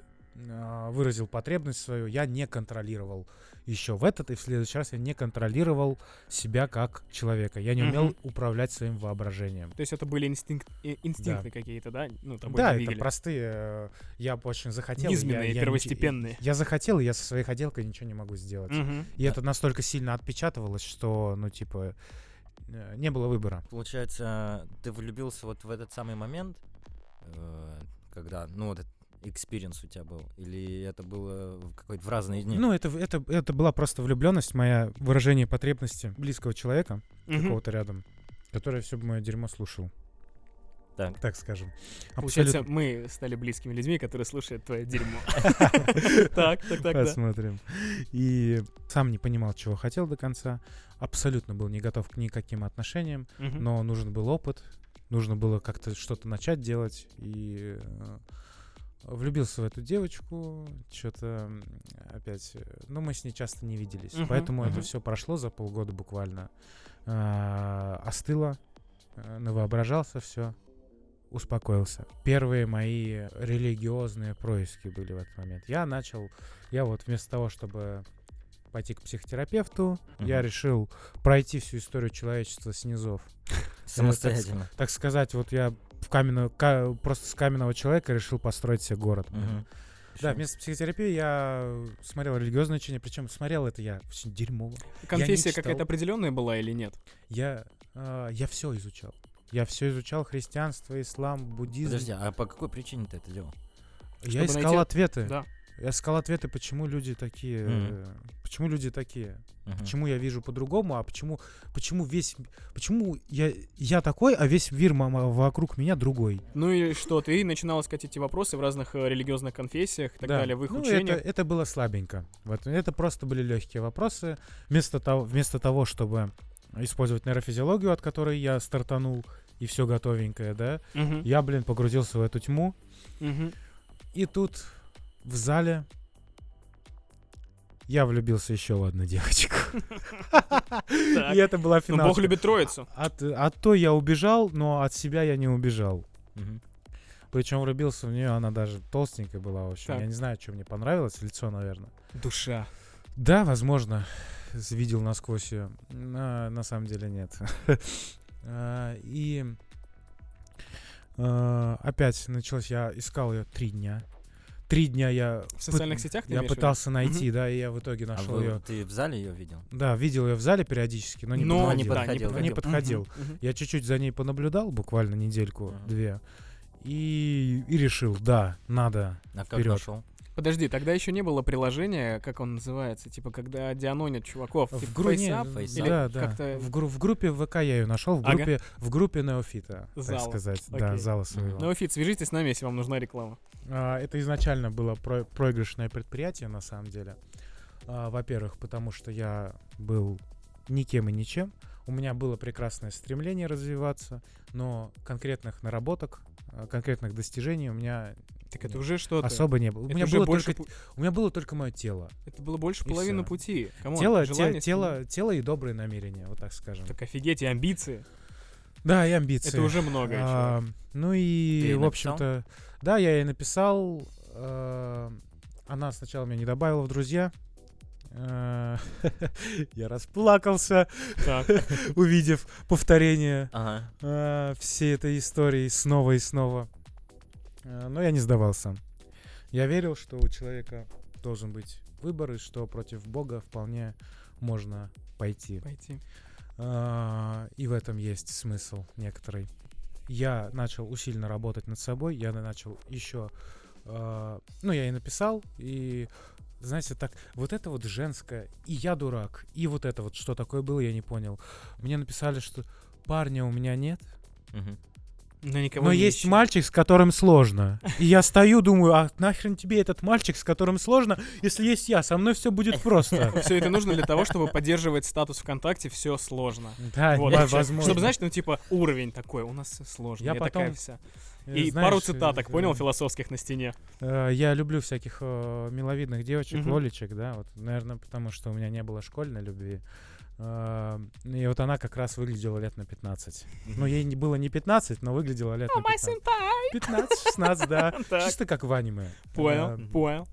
выразил потребность свою. Я не контролировал еще в этот и в следующий раз я не контролировал себя как человека. Я не умел Мгм. управлять своим воображением. То есть это были инстинкт, э, инстинкты какие-то, да? Ну, да, двигали. это простые. э, Я очень захотел. я- Низменные, я первостепенные. Я захотел, и я со своей хотелкой ничего не могу сделать. Мгм. И это настолько сильно отпечатывалось, что, ну, типа, э, не было выбора. Получается, ты влюбился вот в этот самый момент, когда, ну, вот experience у тебя был? Или это было в какой-то в разные дни? Ну, это, это, это была просто влюбленность, моя выражение потребности близкого человека, Мгм. какого-то рядом, который все мое дерьмо слушал, так. так скажем. Получается, Абсолютно. мы стали близкими людьми, которые слушают твое дерьмо. Так, так, так. Посмотрим. И сам не понимал, чего хотел до конца. Абсолютно был не готов к никаким отношениям, но нужен был опыт, нужно было как-то что-то начать делать. И э, влюбился в эту девочку, что-то опять... э, Ну, мы с ней часто не виделись, Мгм, поэтому это мгм. все прошло за полгода буквально. А, остыло, э, навоображался все, успокоился. Первые мои религиозные происки были в этот момент. Я начал, я вот вместо того, чтобы пойти к психотерапевту, я Мгм. решил пройти всю историю человечества снизов. Самостоятельно. Так сказать, вот я в каменную, ка- просто с каменного человека решил построить себе город. Мгм. Да, вместо психотерапии я смотрел религиозное учение, причем смотрел это я очень дерьмово. Конфессия какая-то определенная была или нет? Я, а, я все изучал. Я все изучал христианство, ислам, буддизм. Подожди, а по какой причине ты это делал? я чтобы искал найти- ответы. Да. Я искал ответы, почему люди такие. Э, Почему люди такие? Мгм. Почему я вижу по-другому, а почему, почему весь, почему я, я такой, а весь мир мама, вокруг меня другой. Ну и что, ты начинал искать эти вопросы в разных э, религиозных конфессиях и так Да. далее, в их ну, учениях? Это, это было слабенько. Вот, это просто были легкие вопросы. Вместо того, вместо того, чтобы использовать нейрофизиологию, от которой я стартанул, и все готовенькое, да, Мгм. я, блин, погрузился в эту тьму. Мгм. И тут в зале я влюбился еще в одну девочку. И это была Ну, финал. Бог любит троицу. От, той я убежал, но от себя я не убежал. Причем влюбился в нее, она даже толстенькая была, в общем. Я не знаю, что мне понравилось, лицо, наверное. Душа. Да, возможно, видел насквозь ее. На, на самом деле нет. А, И а, опять началось, я искал ее три дня. Три дня я... В социальных сетях ты Я пытался найти, да, и я в итоге А нашел вы- ее. ты в зале ее видел? Да, видел ее в зале периодически, но не Но не подходил. подходил. Но не подходил. Мгм, мгм. Я чуть-чуть за ней понаблюдал, буквально недельку-две. И, и решил, да, надо. А как Вперед. нашел? Подожди, тогда еще не было приложения, как он называется, типа когда дианонят чуваков, В типа гру- не, FaceApp, Face или да, да. как-то В, гру- в группе ВК я ее нашел, в Ага. группе, в группе Неофита, так Зала. сказать. Да, Окей. зала своего. Ну, Фит, свяжитесь с нами, если вам нужна реклама. А, это изначально было про- проигрышное предприятие, на самом деле. А, во-первых, потому что я был никем и ничем. У меня было прекрасное стремление развиваться, но конкретных наработок, конкретных достижений у меня Так это уже что-то. особо не было. У меня, было больше только, пу- у меня было только мое тело. Это было больше И половины пути. Come on, тело, те- тело, тело и добрые намерения, вот так скажем. Так офигеть, и амбиции. Да, и амбиции. Это уже много. А, ну и, в общем-то, да, я ей написал. а, она сначала меня не добавила в друзья. Я расплакался, увидев повторение а, всей этой истории снова и снова. А, Но я не сдавался. Я верил, что у человека должен быть выбор, и что против Бога вполне можно пойти. Пойти. А, И в этом есть смысл некоторый. Я начал усиленно работать над собой, я начал еще... Ну, я и написал, и знаете, так, вот это вот женское, и я дурак, и вот это вот, что такое было, я не понял. Мне написали, что парня у меня нет. Но никого Но не есть ищет. мальчик, с которым сложно. И я стою, думаю, а нахрен тебе этот мальчик, с которым сложно, если есть я, со мной все будет просто. Все это нужно для того, чтобы поддерживать статус ВКонтакте, все сложно. Да, Вот, возможно. Чтобы, знаешь, ну типа уровень такой, у нас сложно. Я Я такая потом, вся. Э, И знаешь, пару цитаток, э, понял, философских на стене. э, Я люблю всяких э, миловидных девочек, Мгм. лолечек, да, вот, наверное, потому что у меня не было школьной любви. Э, И вот она как раз выглядела лет на 15. Ну, ей не- было не 15, но выглядела лет на 15. 15-16, да. Чисто как в аниме. Понял, Эм, понял.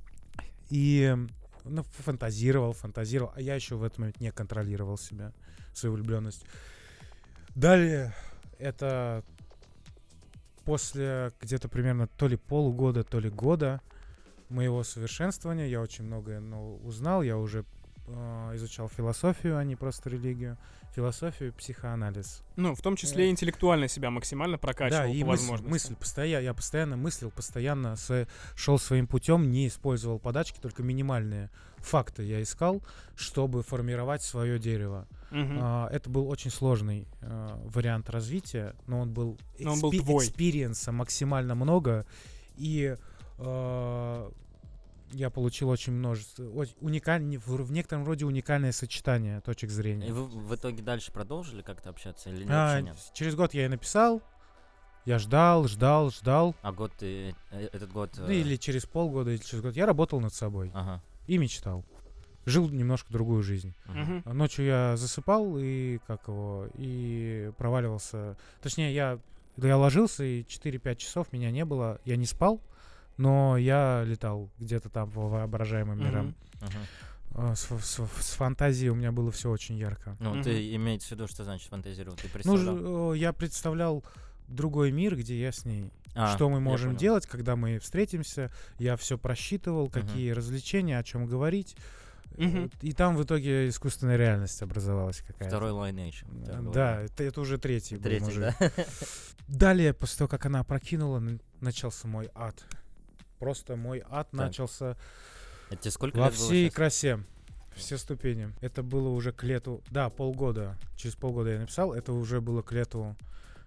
И ну, фантазировал, фантазировал, а я еще в этот момент не контролировал себя, свою влюбленность. Далее, это после где-то примерно то ли полугода, то ли года моего совершенствования, я очень многое ну, узнал, я уже изучал философию, а не просто религию, философию, психоанализ. Ну, в том числе и интеллектуально себя максимально прокачивал Да, и по мысль, возможности. мысль постоянно, я постоянно мыслил, постоянно шел своим путем, не использовал подачки, только минимальные факты я искал, чтобы формировать свое дерево. Мгм. А, это был очень сложный а, вариант развития, но он был, Но он был expe- твой. experience а максимально много, и а, я получил очень множество, оч- уникаль- в, в некотором роде уникальное сочетание точек И зрения. вы в итоге дальше продолжили как-то общаться или нет, А, нет? через год я ей написал, я ждал, ждал, ждал. А год ты, э, этот год... Ну, или через полгода, или через год. Я работал над собой Ага. и мечтал. Жил немножко другую жизнь. Мгм. Ночью я засыпал и как его, и проваливался. Точнее, я, я ложился, и 4-5 часов меня не было. Я не спал, но я летал где-то там по воображаемым мирам. А, С, с с фантазией у меня было все очень ярко. Ну, Мгм. ты имеется в виду, что значит фантазировал? Ты Ну, представлял? э, я представлял другой мир, где я с ней. А, что мы можем делать, когда мы встретимся. Я все просчитывал, какие развлечения, о чем говорить. Э, И там в итоге искусственная реальность образовалась какая-то. Второй Lineage. Говорят. Да, это, это уже третий. был Третий, да? Далее, после того, как она опрокинула, н- начался мой ад. Просто мой ад начался Это тебе сколько во всей красе. Все ступени. Это было уже к лету. Да, полгода. Через полгода я написал. Это уже было к лету.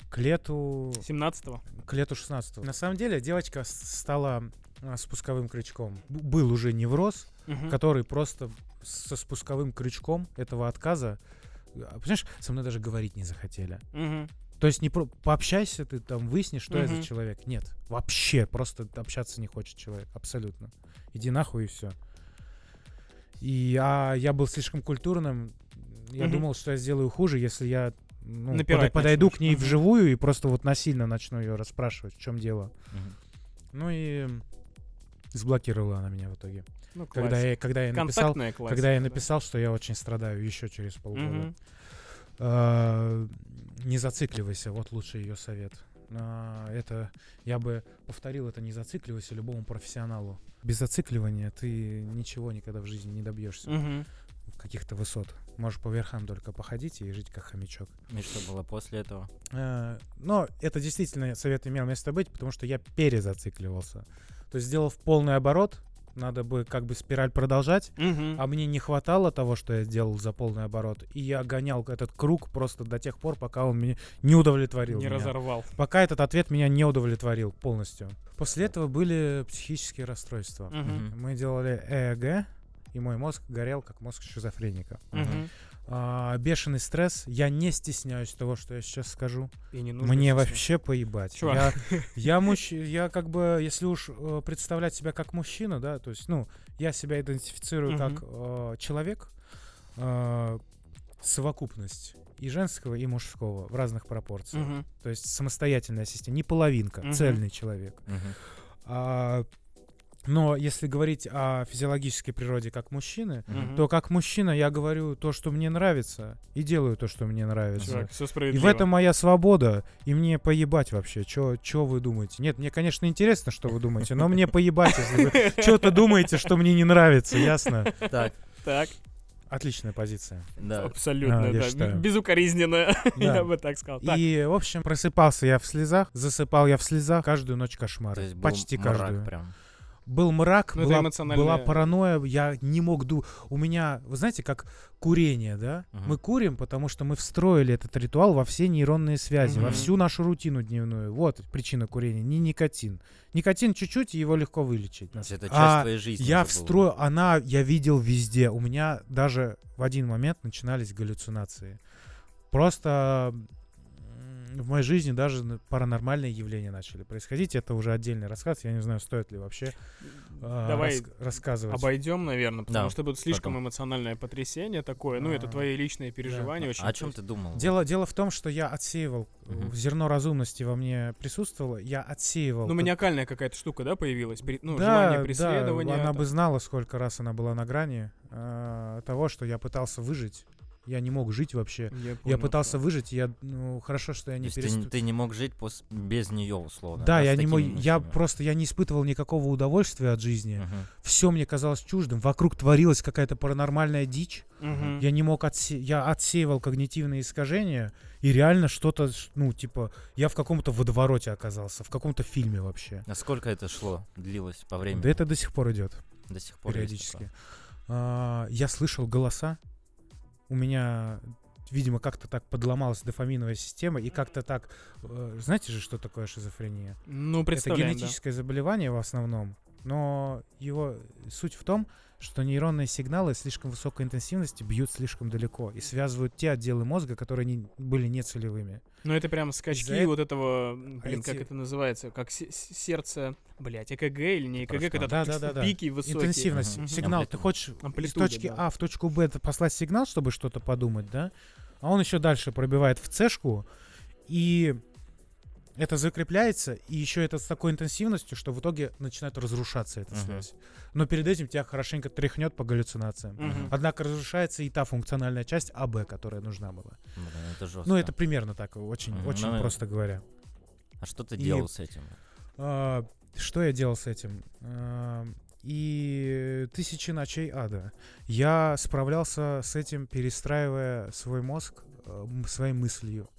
К лету. 17-го. К лету 16 На самом деле девочка стала а, спусковым крючком. Был уже невроз, Мгм. который просто со спусковым крючком этого отказа. а, Понимаешь, со мной даже говорить не захотели. Мгм. То есть не про... пообщайся, ты там выяснишь, что я за человек. Нет, вообще просто общаться не хочет человек, абсолютно. Иди нахуй и все. И а я был слишком культурным. Я Мгм. думал, что я сделаю хуже, если я ну, Напирать пода- подойду начнешь. к ней вживую и просто вот насильно начну ее расспрашивать, в чем дело. Мгм. Ну и заблокировала она меня в итоге. Ну, Когда я, когда я написал, классика. когда я да. написал, что я очень страдаю еще через полгода. Мгм. А, не зацикливайся, вот лучший ее совет. А, это я бы повторил это не зацикливайся любому профессионалу. Без зацикливания ты ничего никогда в жизни не добьешься Мгм. каких-то высот. Можешь по верхам только походить и жить как хомячок. И что было после этого? А, но это действительно совет имел место быть, потому что я перезацикливался. То есть сделав полный оборот, надо бы как бы спираль продолжать, Мгм. а мне не хватало того, что я сделал за полный оборот. И я гонял этот круг просто до тех пор, пока он меня не удовлетворил. Не меня. разорвал. Пока этот ответ меня не удовлетворил полностью. После этого были психические расстройства. Мгм. Мы делали ЭЭГ, и мой мозг горел, как мозг шизофреника. Мгм. А, бешеный стресс. Я не стесняюсь того, что я сейчас скажу. И не нужно Мне стеснять. вообще поебать. Чувак. Я, я, мужч... я как бы, если уж э, представлять себя как мужчина, да, то есть, ну, я себя идентифицирую Мгм. как э, человек, э, совокупность и женского, и мужского в разных пропорциях. Мгм. То есть самостоятельная система, не половинка, Мгм. цельный человек. Мгм. А, но если говорить о физиологической природе как мужчины, Мгм. то как мужчина я говорю то, что мне нравится, и делаю то, что мне нравится. Чувак, все И в этом моя свобода, и мне поебать вообще, что вы думаете. Нет, мне, конечно, интересно, что вы думаете, но мне поебать, если вы что-то думаете, что мне не нравится, ясно? Так, Так, Отличная позиция. да. абсолютно, А, я да. считаю. Безукоризненно, Да. я бы так сказал. Так, И, в общем, просыпался я в слезах, засыпал я в слезах, каждую ночь кошмар. То есть был Почти мрак каждую. прям. Был мрак, Ну, была, эмоциональная- была паранойя, я не мог ду... У меня, вы знаете, как курение, да? Мгм. Мы курим, потому что мы встроили этот ритуал во все нейронные связи, во Мгм. всю нашу рутину дневную. Вот причина курения, не никотин. Никотин чуть-чуть, и его легко вылечить. Это часть А твоей жизни. Я встрою, она, я видел везде. У меня даже в один момент начинались галлюцинации. Просто в моей жизни даже паранормальные явления начали происходить. Это уже отдельный рассказ. Я не знаю, стоит ли вообще а, Давай рас- рассказывать. Обойдем, наверное, потому Да, что тут слишком потом. эмоциональное потрясение такое. Ну, это А, твои личные переживания. да. очень А о чем ты думал? Дело, дело в том, что я отсеивал, Мгм. зерно разумности во мне присутствовало, я отсеивал. Ну, маниакальная какая-то штука, да, появилась? Ну, да, желание да, преследования. она там. бы знала, сколько раз она была на грани э, того, что я пытался выжить. Я не мог жить вообще. Я, Я понял, пытался да. выжить, я, ну, хорошо, что я не ты, переступил. не- ты не мог жить пос- без нее, условно. Да, с я не мог, я просто, я не испытывал никакого удовольствия от жизни. Мгм. Все мне казалось чуждым. Вокруг творилась какая-то паранормальная дичь. Мгм. Я не мог отсе... я отсеивал когнитивные искажения и реально что-то, ну типа, я в каком-то водовороте оказался, в каком-то фильме вообще. А сколько это шло, длилось по времени? Да это до сих пор идет До сих пор есть периодически. А, я слышал голоса. У меня, видимо, как-то так подломалась дофаминовая система и как-то так, э, знаете же, что такое шизофрения? Ну, Это представляем, да. генетическое заболевание в основном, но его суть в том, что нейронные сигналы слишком высокой интенсивности бьют слишком далеко и связывают те отделы мозга, которые не, были нецелевыми. Ну, это прям скачки Из-за вот этого, м, блин, как эти- это называется, как сердце, блядь, ЭКГ или не ЭКГ, Просто- когда Да, да, да, да. пики высокие. Интенсивность, Мгм. сигнал. Амплитуда. Ты хочешь из Амплитуда, точки да. А в точку Б это послать сигнал, чтобы что-то подумать, да? А он еще дальше пробивает в цешку, и это закрепляется, и еще это с такой интенсивностью, что в итоге начинает разрушаться эта Мгм. связь. Но перед этим тебя хорошенько тряхнет по галлюцинациям. Мгм. Однако разрушается и та функциональная часть АБ, которая нужна была. Блин, это жестко. Ну, это примерно так, очень, Мгм. очень Ну, просто говоря. А что ты и- делал с этим? А, что я делал с этим? А, и тысячи ночей ада. Я справлялся с этим, перестраивая свой мозг э, своей мыслью.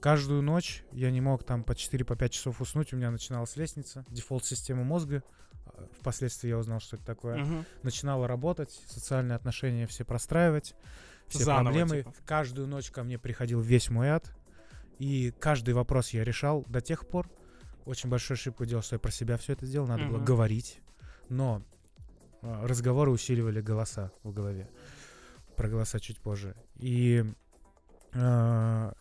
Каждую ночь я не мог там по 4-5 часов уснуть, у меня начиналась лестница, дефолт-система мозга. А, Впоследствии я узнал, что это такое. Мгм. Начинала работать, социальные отношения все простраивать, все Заново, проблемы. типа. Каждую ночь ко мне приходил весь мой ад. И каждый вопрос я решал до тех пор. Очень большую ошибку делал, что я про себя все это сделал. Надо было Мгм. говорить. Но а, разговоры усиливали голоса в голове. Про голоса чуть позже. И а,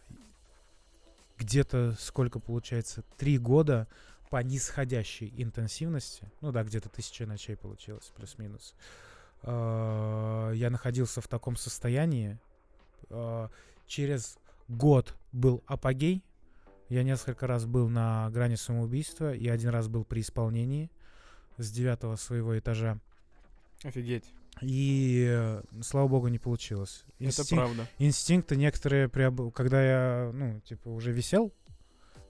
где-то сколько получается? Три года по нисходящей интенсивности. Ну да, где-то тысяча ночей получилось, плюс-минус. А, Я находился в таком состоянии. А, Через год был апогей. Я несколько раз был на грани самоубийства и один раз был при исполнении с девятого своего этажа. Офигеть. И, э, слава богу, не получилось. Это Инстинкт- правда. инстинкты некоторые, приоб- когда я, ну, типа, уже висел,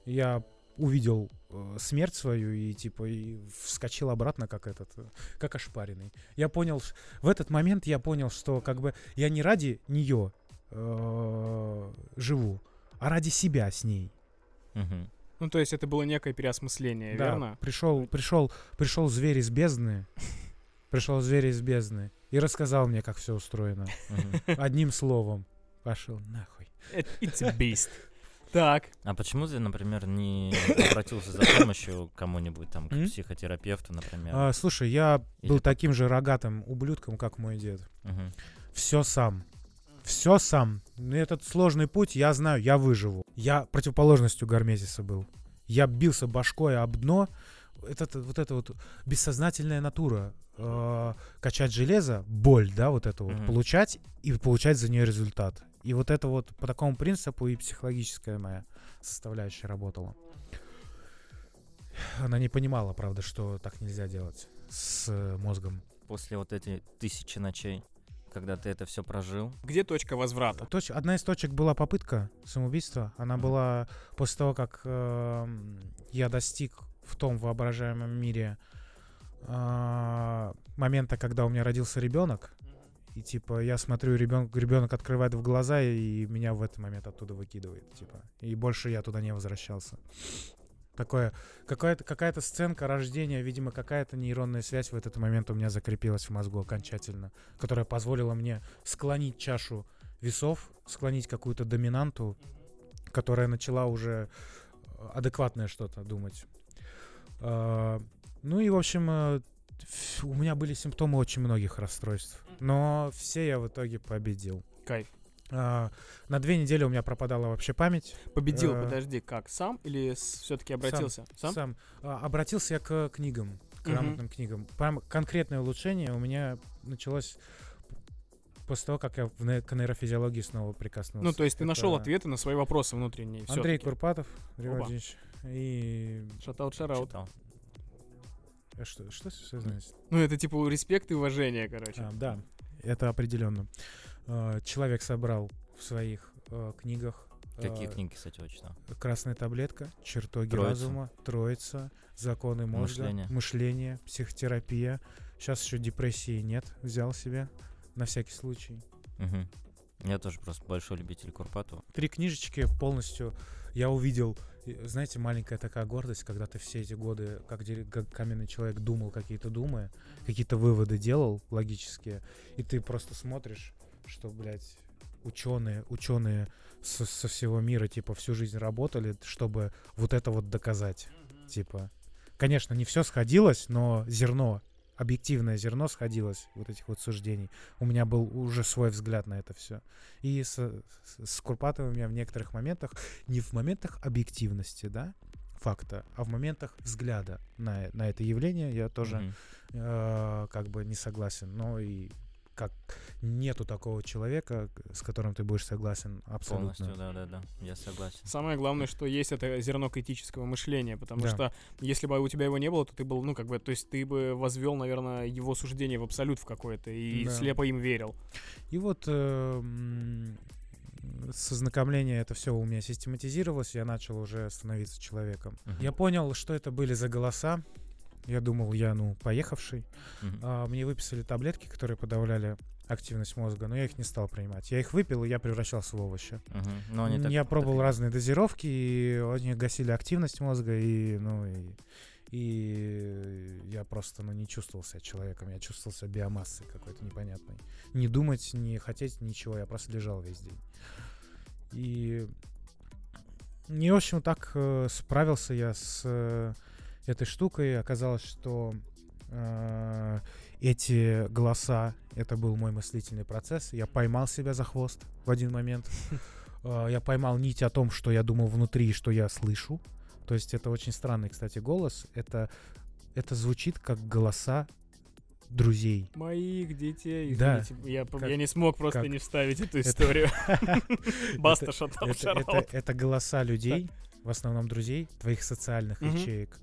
я увидел э, смерть свою и, типа, и вскочил обратно, как этот, э, как ошпаренный. Я понял, в этот момент я понял, что, как бы, я не ради нее живу, а ради себя с ней. Мгм. Ну, то есть это было некое переосмысление, Да, верно? пришел, пришел, пришел зверь из бездны, пришел зверь из бездны и рассказал мне, как все устроено. Одним словом. Пошел нахуй. It- It's a beast. Так, А почему ты, например, не обратился за помощью кому-нибудь, там, к психотерапевту, например? А, слушай, я Или был так- таким же рогатым ублюдком, как мой дед. Мгм. Все сам. Все сам. Этот сложный путь, я знаю, я выживу. Я противоположностью Гармезиса был. Я бился башкой об дно. Это, это- вот эта вот бессознательная натура. Э, качать железо, боль, да, вот это вот, Мгм. получать и получать за нее результат. И вот это вот по такому принципу и психологическая моя составляющая работала. Она не понимала, правда, что так нельзя делать с э, мозгом. После вот эти тысячи ночей, когда ты это все прожил, где точка возврата? Точ- одна из точек была попытка самоубийства. Она была после того, как эм, я достиг в том воображаемом мире а, момента, когда у меня родился ребенок. И типа я смотрю, ребенок, ребенок открывает в глаза, и меня в этот момент оттуда выкидывает. Типа. И больше я туда не возвращался. Такое, какая-то, какая-то сценка рождения, видимо, какая-то нейронная связь в этот момент у меня закрепилась в мозгу окончательно, которая позволила мне склонить чашу весов, склонить какую-то доминанту, которая начала уже э, адекватное что-то думать. А, Ну и, в общем, э, у меня были симптомы очень многих расстройств, но все я в итоге победил. Кайф. А, На две недели у меня пропадала вообще память. Победил, Э, подожди, как? Сам или все-таки обратился? Сам? Сам. А, Обратился я к книгам, к грамотным книгам. Прям конкретное улучшение у меня началось после того, как я в к нейрофизиологии снова прикоснулся. Ну, то есть ты нашел ответы на свои вопросы внутренние. Андрей. Курпатов, Андрей. Владимирович. И... Шатаут, шараут. Э, Что, что, что значит? Ну, это типа респект и уважение, короче. А, да, это определенно. Э, Человек собрал в своих э, книгах Какие э, книги, кстати, читал? Красная таблетка, чертоги Троица. разума, троица, законы мозга, Мышление. мышление, психотерапия. Сейчас еще депрессии нет, взял себе на всякий случай. Мгм. Я тоже просто большой любитель Курпатова. Три книжечки полностью я увидел. И, Знаете, маленькая такая гордость, когда ты все эти годы, как, как каменный человек, думал какие-то думы, какие-то выводы делал логические, и ты просто смотришь, что, блядь, ученые, ученые со, со всего мира, типа, всю жизнь работали, чтобы вот это вот доказать. Типа, конечно, не все сходилось, но зерно, объективное зерно сходилось вот этих вот суждений. У меня был уже свой взгляд на это все. И с, с, с Курпатовым я в некоторых моментах, не в моментах объективности, да, факта, а в моментах взгляда на, на это явление я тоже Мгм. э, как бы не согласен. Но и как нету такого человека, с которым ты будешь согласен абсолютно. Полностью, да-да-да, я согласен. Самое главное, что есть это зерно критического мышления, потому Да. что если бы у тебя его не было, то ты был, ну, как бы, то есть ты бы возвел, наверное, его суждение в абсолют в какое-то и Да. слепо им верил. И вот э, м, с ознакомления это все у меня систематизировалось, я начал уже становиться человеком. Мгм. Я понял, что это были за голоса. Я думал, я, ну, поехавший. Мгм. А, мне выписали таблетки, которые подавляли активность мозга, но я их не стал принимать. Я их выпил, и я превращался в овощи. Мгм. Ну, они так- я так пробовал и- разные дозировки, и они гасили активность мозга, и, ну, и, и я просто, ну, не чувствовал себя человеком, я чувствовал себя биомассой какой-то непонятной. Не думать, не хотеть ничего, я просто лежал весь день. И, и в общем, так э, справился я с э, этой штукой. Оказалось, что э, эти голоса, это был мой мыслительный процесс. Я поймал себя за хвост в один момент. Э, Я поймал нить о том, что я думал внутри, что я слышу. То есть это очень странный, кстати, голос. Это, это звучит как голоса друзей. Моих детей, Да. извините, я, Как- я не смог просто как- не вставить эту историю. Баста, шатаут, Это, голоса людей, в основном друзей, твоих социальных ячеек,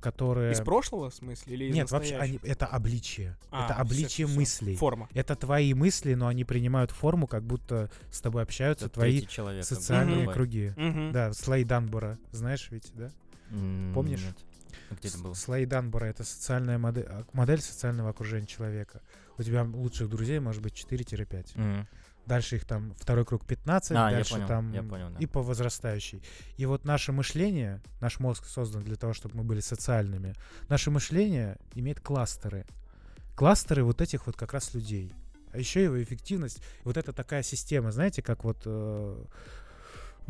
которые... Из прошлого, в смысле, или из Нет, вообще, они, это обличие. А, это обличие всё. мыслей. Форма. Это твои мысли, но они принимают форму, как будто с тобой общаются Это твои человек, социальные бы. круги. Мгм. Да, слои Данбора, знаешь ведь, да? М, Помнишь? Нет. А Где это было? Слои Данбора — это социальная модель, модель социального окружения человека. У тебя лучших друзей может быть 4-5. Мгм. Дальше их там второй круг 15, А, я дальше понял, там я понял, да. и по возрастающей. И вот наше мышление, наш мозг создан для того, чтобы мы были социальными. Наше мышление имеет кластеры. Кластеры вот этих вот как раз людей. А еще его эффективность. Вот это такая система, знаете, как вот э,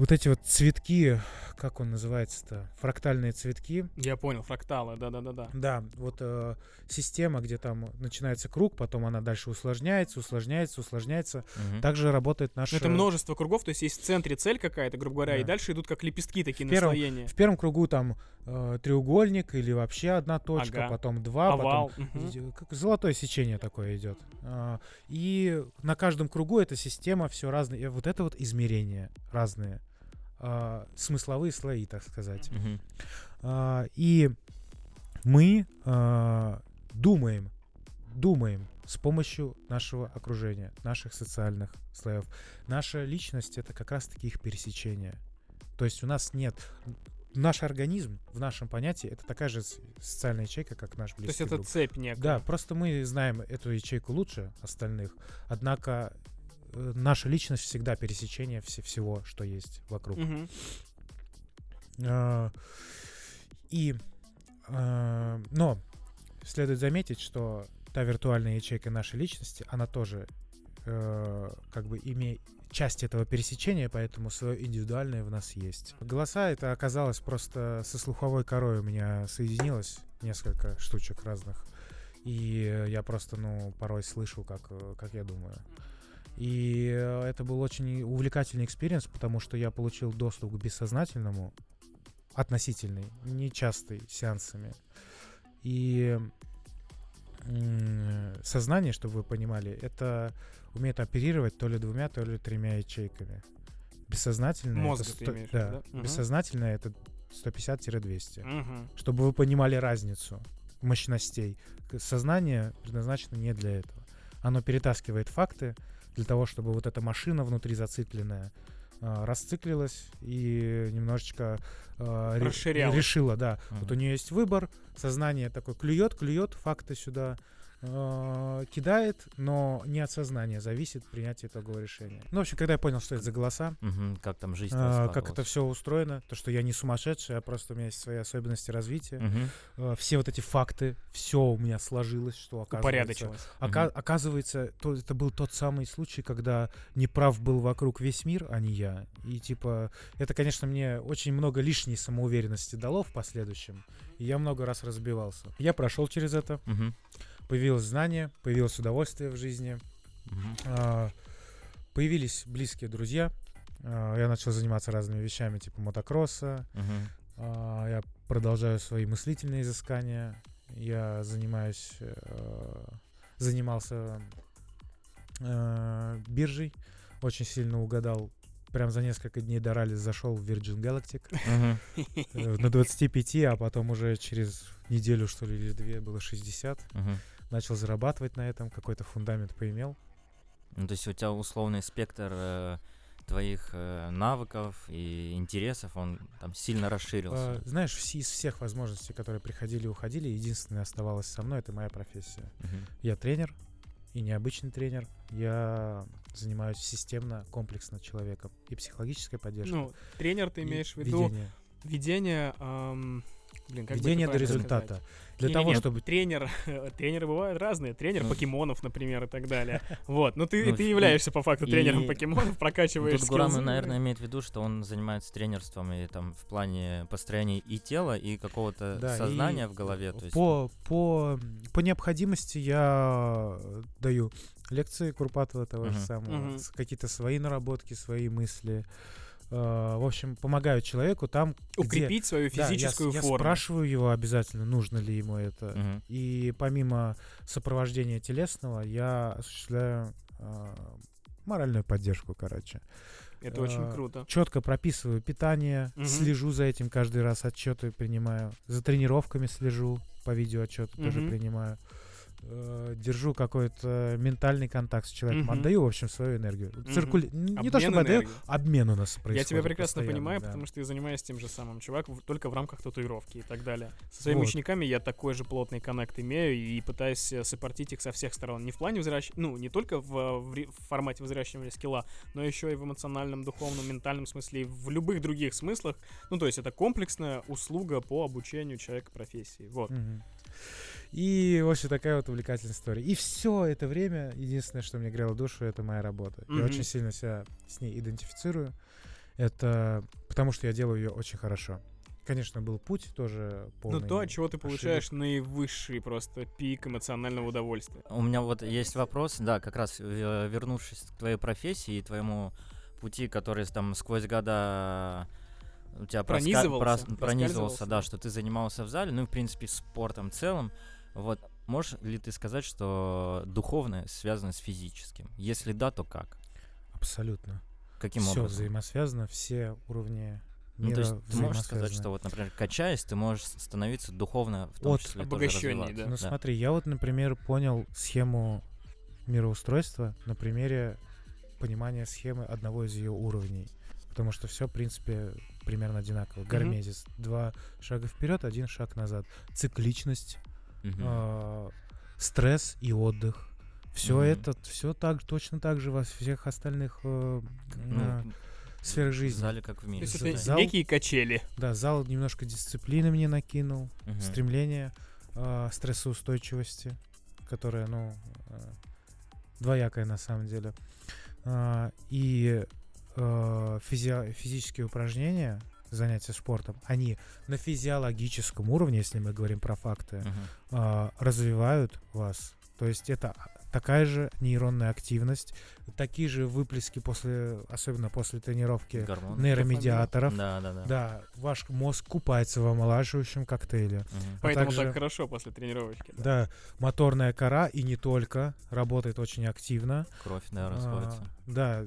вот эти вот цветки, как он называется-то, фрактальные цветки. Я понял, фракталы, да-да-да-да. Да, вот э, система, где там начинается круг, потом она дальше усложняется, усложняется, усложняется. Мгм. Также работает наш... Ну, это множество кругов, то есть есть в центре цель какая-то, грубо говоря, и Да. дальше идут как лепестки такие В первом- наслоения. В первом кругу там э, треугольник или вообще одна точка, Ага. потом два, Овал. потом иди- как золотое сечение такое идет. А, и на каждом кругу эта система все разные. И вот это вот измерения разные. А, смысловые слои, так сказать. Мгм. А, и мы а, думаем, думаем с помощью нашего окружения, наших социальных слоев. Наша личность это как раз-таки их пересечение. То есть у нас нет наш организм в нашем понятии это такая же социальная ячейка, как наш То есть близкий это друг. цепь некая. Да, просто мы знаем эту ячейку лучше остальных, однако э, наша личность всегда пересечение все- всего, что есть вокруг. А, И, э, но следует заметить, что та виртуальная ячейка нашей личности, она тоже э, как бы имеет часть этого пересечения, поэтому свое индивидуальное в нас есть. Голоса это оказалось просто со слуховой корой у меня соединилось несколько штучек разных. И я просто, ну, порой слышу, как, э, как я думаю. И э, это был очень увлекательный experience, потому что я получил доступ к бессознательному, относительный, нечастый сеансами. И сознание, чтобы вы понимали, это умеет оперировать то ли двумя, то ли тремя ячейками. Бессознательное Мозг это ты сто- имеешь в да, виду, да? Мгм. бессознательное это 150-200. Мгм. Чтобы вы понимали разницу мощностей. Сознание предназначено не для этого. Оно перетаскивает факты для того, чтобы вот эта машина внутри зацикленная а, расциклилась и немножечко а, ре- Расширялась. решила, да. Мгм. Вот у нее есть выбор, сознание такое клюет, клюет факты сюда, а, кидает, но не от сознания зависит принятие итогового решения. Ну, в общем, когда я понял, что это за голоса, Мгм, как там жизнь твоя как это все устроено, то, что я не сумасшедший, а просто у меня есть свои особенности развития. Мгм. Э, все вот эти факты, все у меня сложилось, что оказывается... Ока-. Оказывается, то, это был тот самый случай, когда неправ был вокруг весь мир, а не я. И типа, это, конечно, мне очень много лишней самоуверенности дало в последующем. И я много раз разбивался. Я прошел через это, Мгм. Появилось знание, появилось удовольствие в жизни, а, появились близкие друзья. А, Я начал заниматься разными вещами, типа мотокросса, а, Я продолжаю свои мыслительные изыскания. Я занимаюсь, э, занимался э, биржей. Очень сильно угадал. Прям за несколько дней до ралли зашел в Virgin Galactic э, на 25, а потом уже через неделю, что ли, или две было 60. Мгм. Начал зарабатывать на этом, какой-то фундамент поимел. Ну, то есть у тебя условный спектр э, твоих э, навыков и интересов, он там сильно расширился. Э, Знаешь, из всех возможностей, которые приходили и уходили, единственное оставалось со мной, это моя профессия. Мгм. Я тренер, и необычный тренер. Я занимаюсь системно, комплексно человеком. И психологической поддержкой. Ну, тренер ты имеешь в виду ведение. ведение... ам, Блин, как бы до правильно результата. сказать? Для Не-не-не, того, чтобы... Тренер, тренеры бывают разные. Тренер Ну. покемонов, например, и так далее. Вот, ну ты, Ну, ты и- являешься по факту и- тренером покемонов, прокачиваешь Тут Гурам, наверное, имеет в виду, что он занимается тренерством и там в плане построения и тела, и какого-то Да, сознания и в голове. То есть, По, по, по необходимости я даю лекции Курпатова того же Мгм. самого, с- какие-то свои наработки, свои мысли. В общем, помогаю человеку там, где... Укрепить свою Да, я физическую я, форму. спрашиваю его обязательно, нужно ли ему это. Мгм. И помимо сопровождения телесного, я осуществляю э, моральную поддержку, короче. Это очень э, круто. Четко прописываю питание, Мгм. слежу за этим каждый раз, отчеты принимаю. За тренировками слежу, по видео отчеты тоже принимаю. Э, Держу какой-то ментальный контакт с человеком, Мгм. отдаю, в общем, свою энергию. Мгм. Циркули... Не то чтобы отдаю, обмен у нас происходит. Я тебя прекрасно понимаю, да. потому что я занимаюсь тем же самым, чувак, в- только в рамках татуировки и так далее. Со своими Вот. учениками я такой же плотный коннект имею и пытаюсь э, сопортить их со всех сторон. Не в плане взращ... ну, не только в, э, в в формате взращивания скилла, но еще и в эмоциональном, духовном, ментальном смысле, и в любых других смыслах. Ну, то есть это комплексная услуга по обучению человека профессии. Вот. Мгм. И, в общем, такая вот увлекательная история. И все это время, единственное, что мне грело душу, это моя работа. Я Мгм. очень сильно себя с ней идентифицирую. Это потому, что я делаю ее очень хорошо. Конечно, был путь тоже полный. Но то, от чего ты ошибок. получаешь наивысший просто пик эмоционального удовольствия. У меня вот есть вопрос, да, как раз вернувшись к твоей профессии и твоему пути, который там сквозь года у тебя проска- Пронизывался, прос- пронизывался, да, что ты занимался в зале, ну и в принципе спортом в целом. Вот можешь ли ты сказать, что духовное связано с физическим? Если да, то как? Абсолютно. Каким все образом? взаимосвязано, все уровни Ну, мира то есть ты можешь сказать, что вот, например, качаясь, ты можешь становиться духовно, в том От числе, развиваться. да. Ну смотри, я вот, например, понял схему мироустройства на примере понимания схемы одного из ее уровней. Потому что все, в принципе, примерно одинаково. Гармезис. Два шага вперед, один шаг назад. Цикличность, Мгм. а, стресс и отдых. Все Мгм. это, все так, точно так же во всех остальных э, Ну, э, сферах В жизни. зале как в То мире. есть За- это зал- некие качели. Да, зал немножко дисциплины мне накинул, Мгм. стремление, э, стрессоустойчивости, которая, ну, э, двоякая на самом деле. А, и э, физи- физические упражнения, занятия спортом, они на физиологическом уровне, если мы говорим про факты, Мгм. а, развивают вас. То есть это такая же нейронная активность, такие же выплески после, особенно после тренировки Гормоны. нейромедиаторов. Да, да, да. Да, ваш мозг купается в омолаживающем коктейле. Мгм. Поэтому также- так хорошо после тренировочки. да. Да, моторная кора и не только работает очень активно. Кровь, да, А, расходится. да,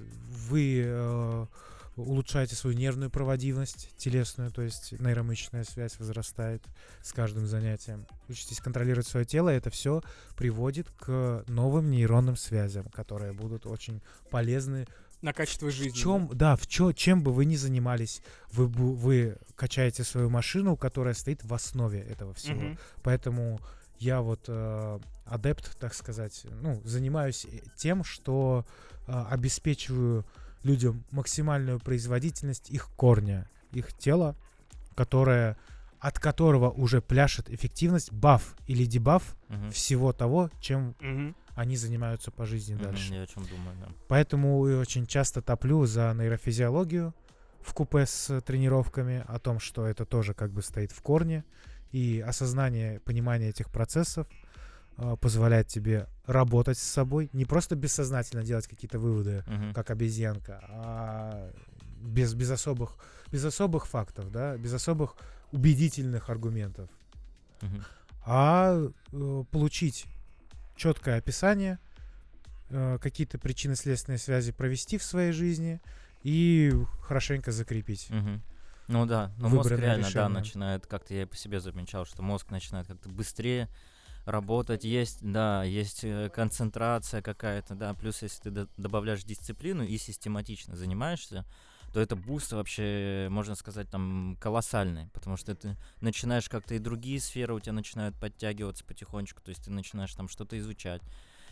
вы э, улучшаете свою нервную проводимость телесную, то есть нейромышечная связь возрастает с каждым занятием. Учитесь контролировать свое тело, это все приводит к новым нейронным связям, которые будут очень полезны На качество жизни. в чем, да, в чё, чем бы вы ни занимались, вы, вы качаете свою машину, которая стоит в основе этого всего. Мгм. Поэтому я вот э, адепт, так сказать, ну, занимаюсь э, тем, что э, обеспечиваю людям максимальную производительность их корня, их тела, которое, от которого уже пляшет эффективность, баф или дебаф Мгм. всего того, чем Мгм. они занимаются по жизни Мгм, дальше. Я о чем думаю, да. Поэтому и очень часто топлю за нейрофизиологию в купе с тренировками, о том, что это тоже как бы стоит в корне. И осознание, понимание этих процессов позволяет тебе работать с собой, не просто бессознательно делать какие-то выводы, Мгм. как обезьянка, а без, без, особых, без особых фактов, да, без особых убедительных аргументов Мгм. а э, получить четкое описание, э, какие-то причинно-следственные связи провести в своей жизни и хорошенько закрепить. Мгм. Ну да, но мозг Выбранное реально, да, решение. начинает, как-то я и по себе замечал, что мозг начинает как-то быстрее работать, есть, да, есть э, концентрация какая-то, да, плюс если ты добавляешь дисциплину и систематично занимаешься, то это boost вообще, можно сказать, там колоссальный, потому что ты начинаешь как-то и другие сферы у тебя начинают подтягиваться потихонечку, то есть ты начинаешь там что-то изучать,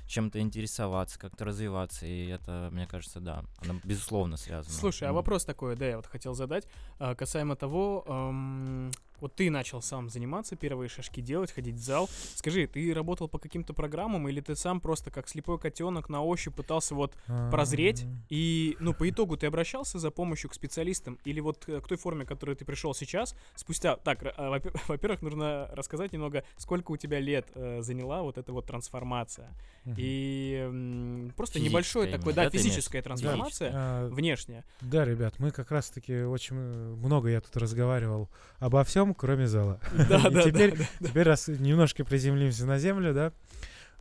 чем-то интересоваться, как-то развиваться, и это, мне кажется, да, оно безусловно связано. Слушай, а вопрос такой, да, я вот хотел задать, а, касаемо того, ам, вот ты начал сам заниматься, первые шажки делать, ходить в зал. Скажи, ты работал по каким-то программам, или ты сам просто как слепой котенок на ощупь пытался вот прозреть? И, ну, по итогу ты обращался за помощью к специалистам? Или вот э, к той форме, к которой ты пришел сейчас, спустя... Так, а, во-пе- во-первых, нужно рассказать немного, сколько у тебя лет э, заняла вот эта вот трансформация. И м, просто небольшой именно, такой, да, физическая трансформация, внешняя. Да, ребят, мы как раз-таки очень э, много я тут разговаривал обо всем, кроме зала. Да, да, теперь, да, да. теперь раз немножко приземлимся на землю, да.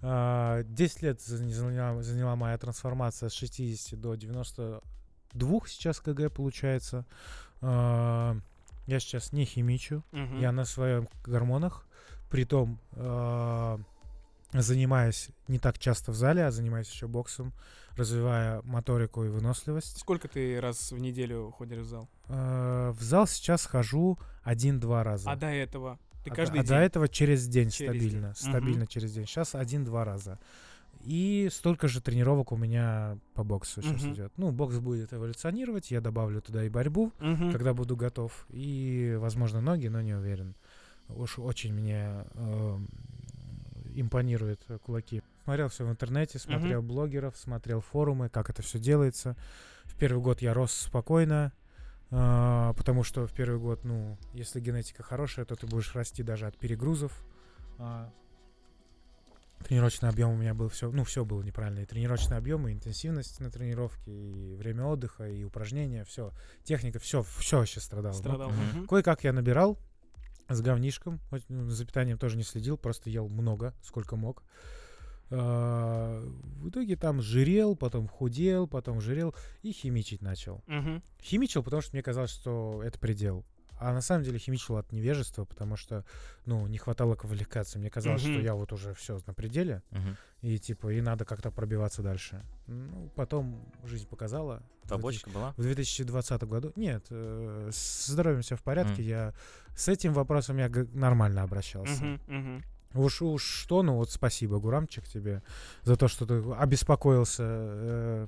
А, 10 лет за- заняла, заняла моя трансформация с 60 до 92 сейчас КГ получается. А, Я сейчас не химичу, я на своем гормонах, притом а, занимаюсь не так часто в зале, а занимаюсь еще боксом, развивая моторику и выносливость. Сколько ты раз в неделю ходишь в зал? А, В зал сейчас хожу один-два раза. А до этого? Ты А каждый до- а день? до этого через день Через стабильно. день. Стабильно Мгм. через день. Сейчас один-два раза. И столько же тренировок у меня по боксу сейчас идет. Ну, бокс будет эволюционировать, я добавлю туда и борьбу, Мгм. когда буду готов. И, возможно, ноги, но не уверен. Уж очень мне эм, импонируют э, кулаки. Смотрел все в интернете, смотрел блогеров, смотрел форумы, как это все делается. В первый год я рос спокойно, а, потому что в первый год, ну, если генетика хорошая, то ты будешь расти даже от перегрузов. А, Тренировочный объем у меня был все, ну, все было неправильно. И тренировочный объем, и интенсивность на тренировке, и время отдыха, и упражнения, все. Техника, все, все вообще страдало. Ну, Страдал. Мгм. Кое-как я набирал с говнишком. ну, За питанием тоже не следил, просто ел много, сколько мог. А, В итоге там жирел, потом худел, потом жирел и химичить начал. Мгм. Химичил, потому что мне казалось, что это предел. А на самом деле химичил от невежества, потому что, ну, не хватало квалификации. Мне казалось, что Мгм. я вот уже все на пределе, Мгм. и типа, и надо как-то пробиваться дальше. Ну, потом жизнь показала. В 2000 Побочка была? в 2020 году. Нет, э, с здоровьем все в порядке. Мгм. Я с этим вопросом я нормально обращался. Мгм. Уж уж что, ну вот спасибо, Гурамчик, тебе за то, что ты обеспокоился э,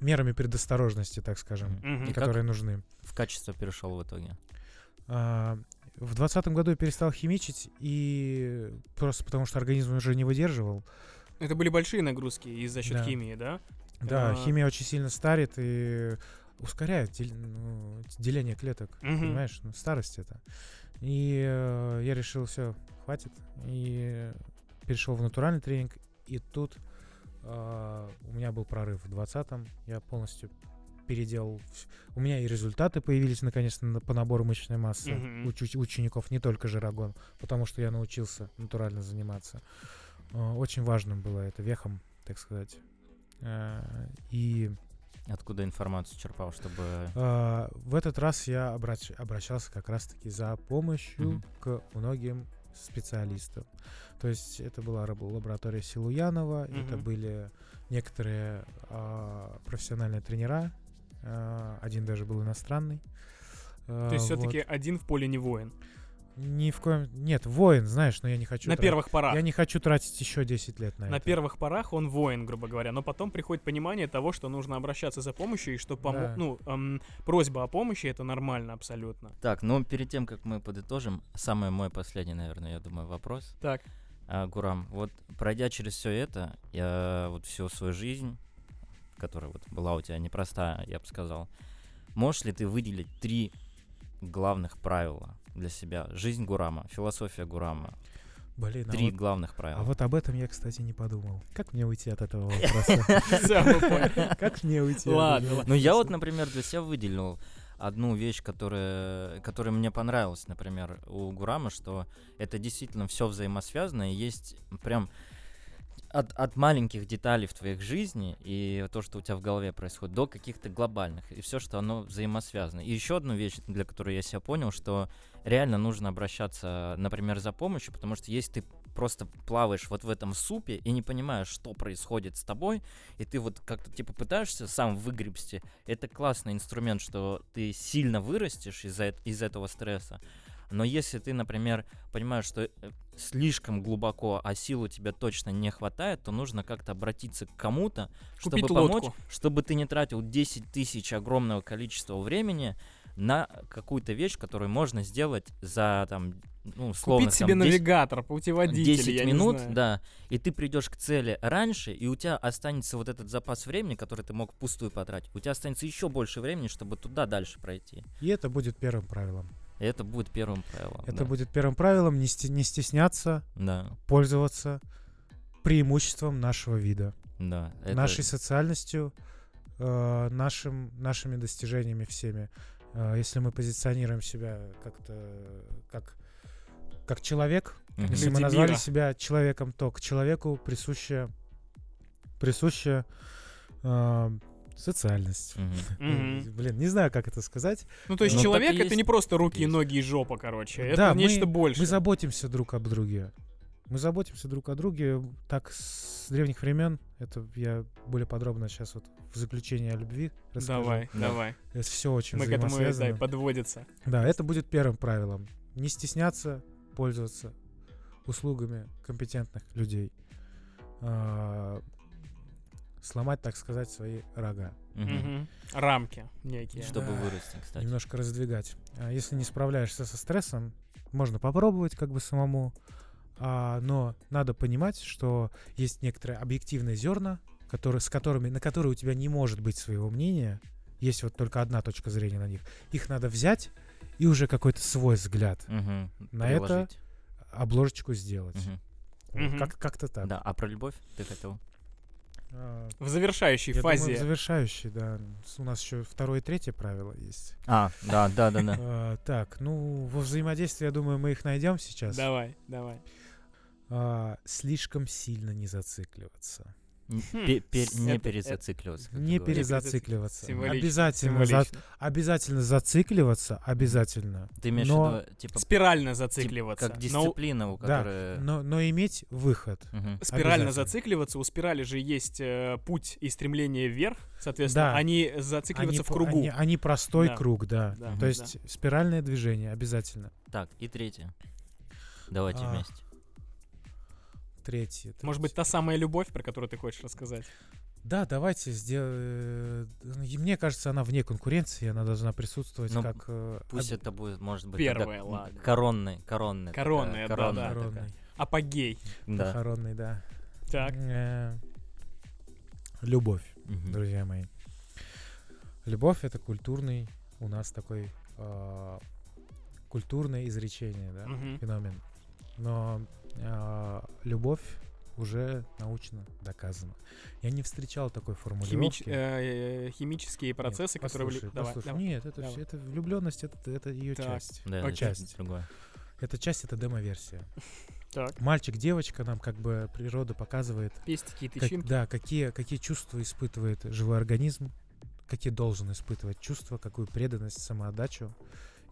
мерами предосторожности, так скажем. И как- которые нужны. В качество перешел в итоге. А, В двадцатом году я перестал химичить, и просто потому что организм уже не выдерживал. Это были большие нагрузки из-за счет Да. химии, да? Да, А. химия очень сильно старит и ускоряет дел- ну, деление клеток, Мгм. понимаешь? Ну, старость это. И э, я решил, все, хватит, и перешел в натуральный тренинг, и тут э, у меня был прорыв в двадцатом, я полностью переделал. У меня и результаты появились наконец-то на- по набору мышечной массы Мгм. у чу- учеников, не только жирогон, потому что я научился натурально заниматься. Э, Очень важным было это вехом, так сказать. Э, И Откуда информацию черпал, чтобы... э, в этот раз я обрач- обращался как раз-таки за помощью Мгм. к многим специалистам. То есть это была лаборатория Силуянова, это Мгм. были некоторые а, профессиональные тренера, а, один даже был иностранный. А, То есть все-таки один в поле не воин. Ни в коем... Нет, воин, знаешь, но я не хочу... на тра- первых порах. Я не хочу тратить еще 10 лет на, На это. первых порах он воин, грубо говоря, но потом приходит понимание того, что нужно обращаться за помощью, и что помо- Да. ну, эм, просьба о помощи это нормально абсолютно. Так, ну перед тем, как мы подытожим, самый мой последний, наверное, я думаю, вопрос. Так, А, Гурам, вот пройдя через все это, я вот всю свою жизнь, которая вот была у тебя непростая, я бы сказал, можешь ли ты выделить три главных правила для себя? Жизнь Гурама, философия Гурама. Блин, а Три вот- главных правила. А вот об этом я, кстати, не подумал. Как мне уйти от этого вопроса? Как мне уйти? Ладно, Ну, я вот, например, для себя выделил одну вещь, которая, которая мне понравилась, например, у Гурама, что это действительно все взаимосвязано, и есть прям от, от маленьких деталей в твоих жизни и то, что у тебя в голове происходит, до каких-то глобальных, и все, что оно взаимосвязано. И еще одну вещь, для которой я себя понял, что реально нужно обращаться, например, за помощью, потому что если ты просто плаваешь вот в этом супе и не понимаешь, что происходит с тобой, и ты вот как-то типа пытаешься сам выгребсти, это классный инструмент, что ты сильно вырастешь из-за из этого стресса. Но если ты, например, понимаешь, что э, слишком глубоко, а сил у тебя точно не хватает, то нужно как-то обратиться к кому-то, чтобы Купить помочь, лодку. чтобы ты не тратил 10 тысяч огромного количества времени на какую-то вещь, которую можно сделать за там, ну, условно, Купить себе там, 10 навигатор, путеводитель, 10 я не минут, знаю. да, и ты придешь к цели раньше, и у тебя останется вот этот запас времени, который ты мог впустую потратить. У тебя останется еще больше времени, чтобы туда дальше пройти. И это будет первым правилом. Это будет первым правилом. Это да. будет первым правилом не, сте- не стесняться, Да, пользоваться преимуществом нашего вида, да. это- нашей социальностью, э, нашим, нашими достижениями всеми. Э, если мы позиционируем себя как-то как, как человек, Мгм. если мы Люди назвали мира. себя человеком, то к человеку присуща, присуща э, социальность. Мгм. Блин, не знаю, как это сказать. Ну, то есть Ну, человек это есть. не просто руки, Есть. ноги и жопа, короче. Это нечто большее. Мы заботимся друг об друге. Мы заботимся друг о друге так с древних времен. Это я более подробно сейчас вот в заключение о любви расскажу. Давай, Да. давай. Это все очень Мы к этому да, подводится. Да, это будет первым правилом. Не стесняться пользоваться услугами компетентных людей. Сломать, так сказать, свои рога. Мгм. Рамки некие. Чтобы Да. вырасти, кстати. Немножко раздвигать. А если не справляешься со стрессом, можно попробовать как бы самому. А, но надо понимать, что есть некоторые объективные зерна, которые, с которыми, на которые у тебя не может быть своего мнения. Есть вот только одна точка зрения на них. Их надо взять и уже какой-то свой взгляд, Мгм. На это Приложить. обложечку сделать. Мгм. Вот Мгм. Как, как-то так. Да, а про любовь ты хотел? А, В завершающей я фазе. думаю, в завершающей, да. У нас еще второе и третье правило есть. А, да, да, да, да. А, так, ну, во взаимодействии, я думаю, мы их найдем сейчас. Давай, давай. А, слишком сильно не зацикливаться. Хм, Не это- перезацикливаться. Не говоришь. перезацикливаться. Символично, Обязательно, за- символично. обязательно зацикливаться, обязательно. Ты имеешь Но- в виду, типа, Спирально зацикливаться. как Но дисциплина, у Да, которой... но, но иметь выход. Спирально зацикливаться, у спирали же есть э, путь и стремление вверх, соответственно, Да. они зацикливаются Они, в кругу. Они, они простой Да. круг, да. Да, То да. есть спиральное движение обязательно. Так, и третье. Давайте А, вместе. Третье. Может быть, та самая любовь, про которую ты хочешь рассказать? Да, давайте сделаем. Мне кажется, она вне конкуренции, она должна присутствовать Ну, как э, Пусть об- это будет, может быть, Первая, ладно. коронный, коронный. такая, Коронная, да, коронная да. такая. похоронный. Апогей. Да. Похоронный, да. Так. Э, Любовь, друзья мои. Любовь это культурный у нас такой э, культурное изречение, да, феномен. Но э, любовь уже научно доказана. Я не встречал такой Химич- формулировки. э, э, химические Нет, процессы, которые... вли- послушай, Давай, послушай. давай. Нет, это, давай. всё- это влюбленность, это, это ее Так. часть. Да, это Часть. другое. Эта часть это демо-версия. Так. Мальчик, девочка, нам как бы природа показывает, Пестики и как- тычинки. да, какие, какие чувства испытывает живой организм, какие должен испытывать чувства, какую преданность, самоотдачу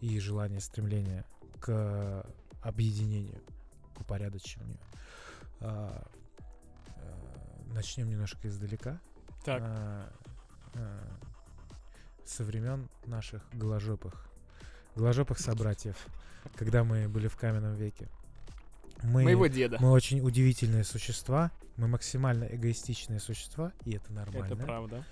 и желание, стремление к объединению, к упорядочиванию. А, а, начнем немножко издалека. Так. А, а, со времен наших голожопых, голожопых собратьев, когда мы были в каменном веке. Мы, Моего деда. мы очень удивительные существа, мы максимально эгоистичные существа, и это нормально. Это правда.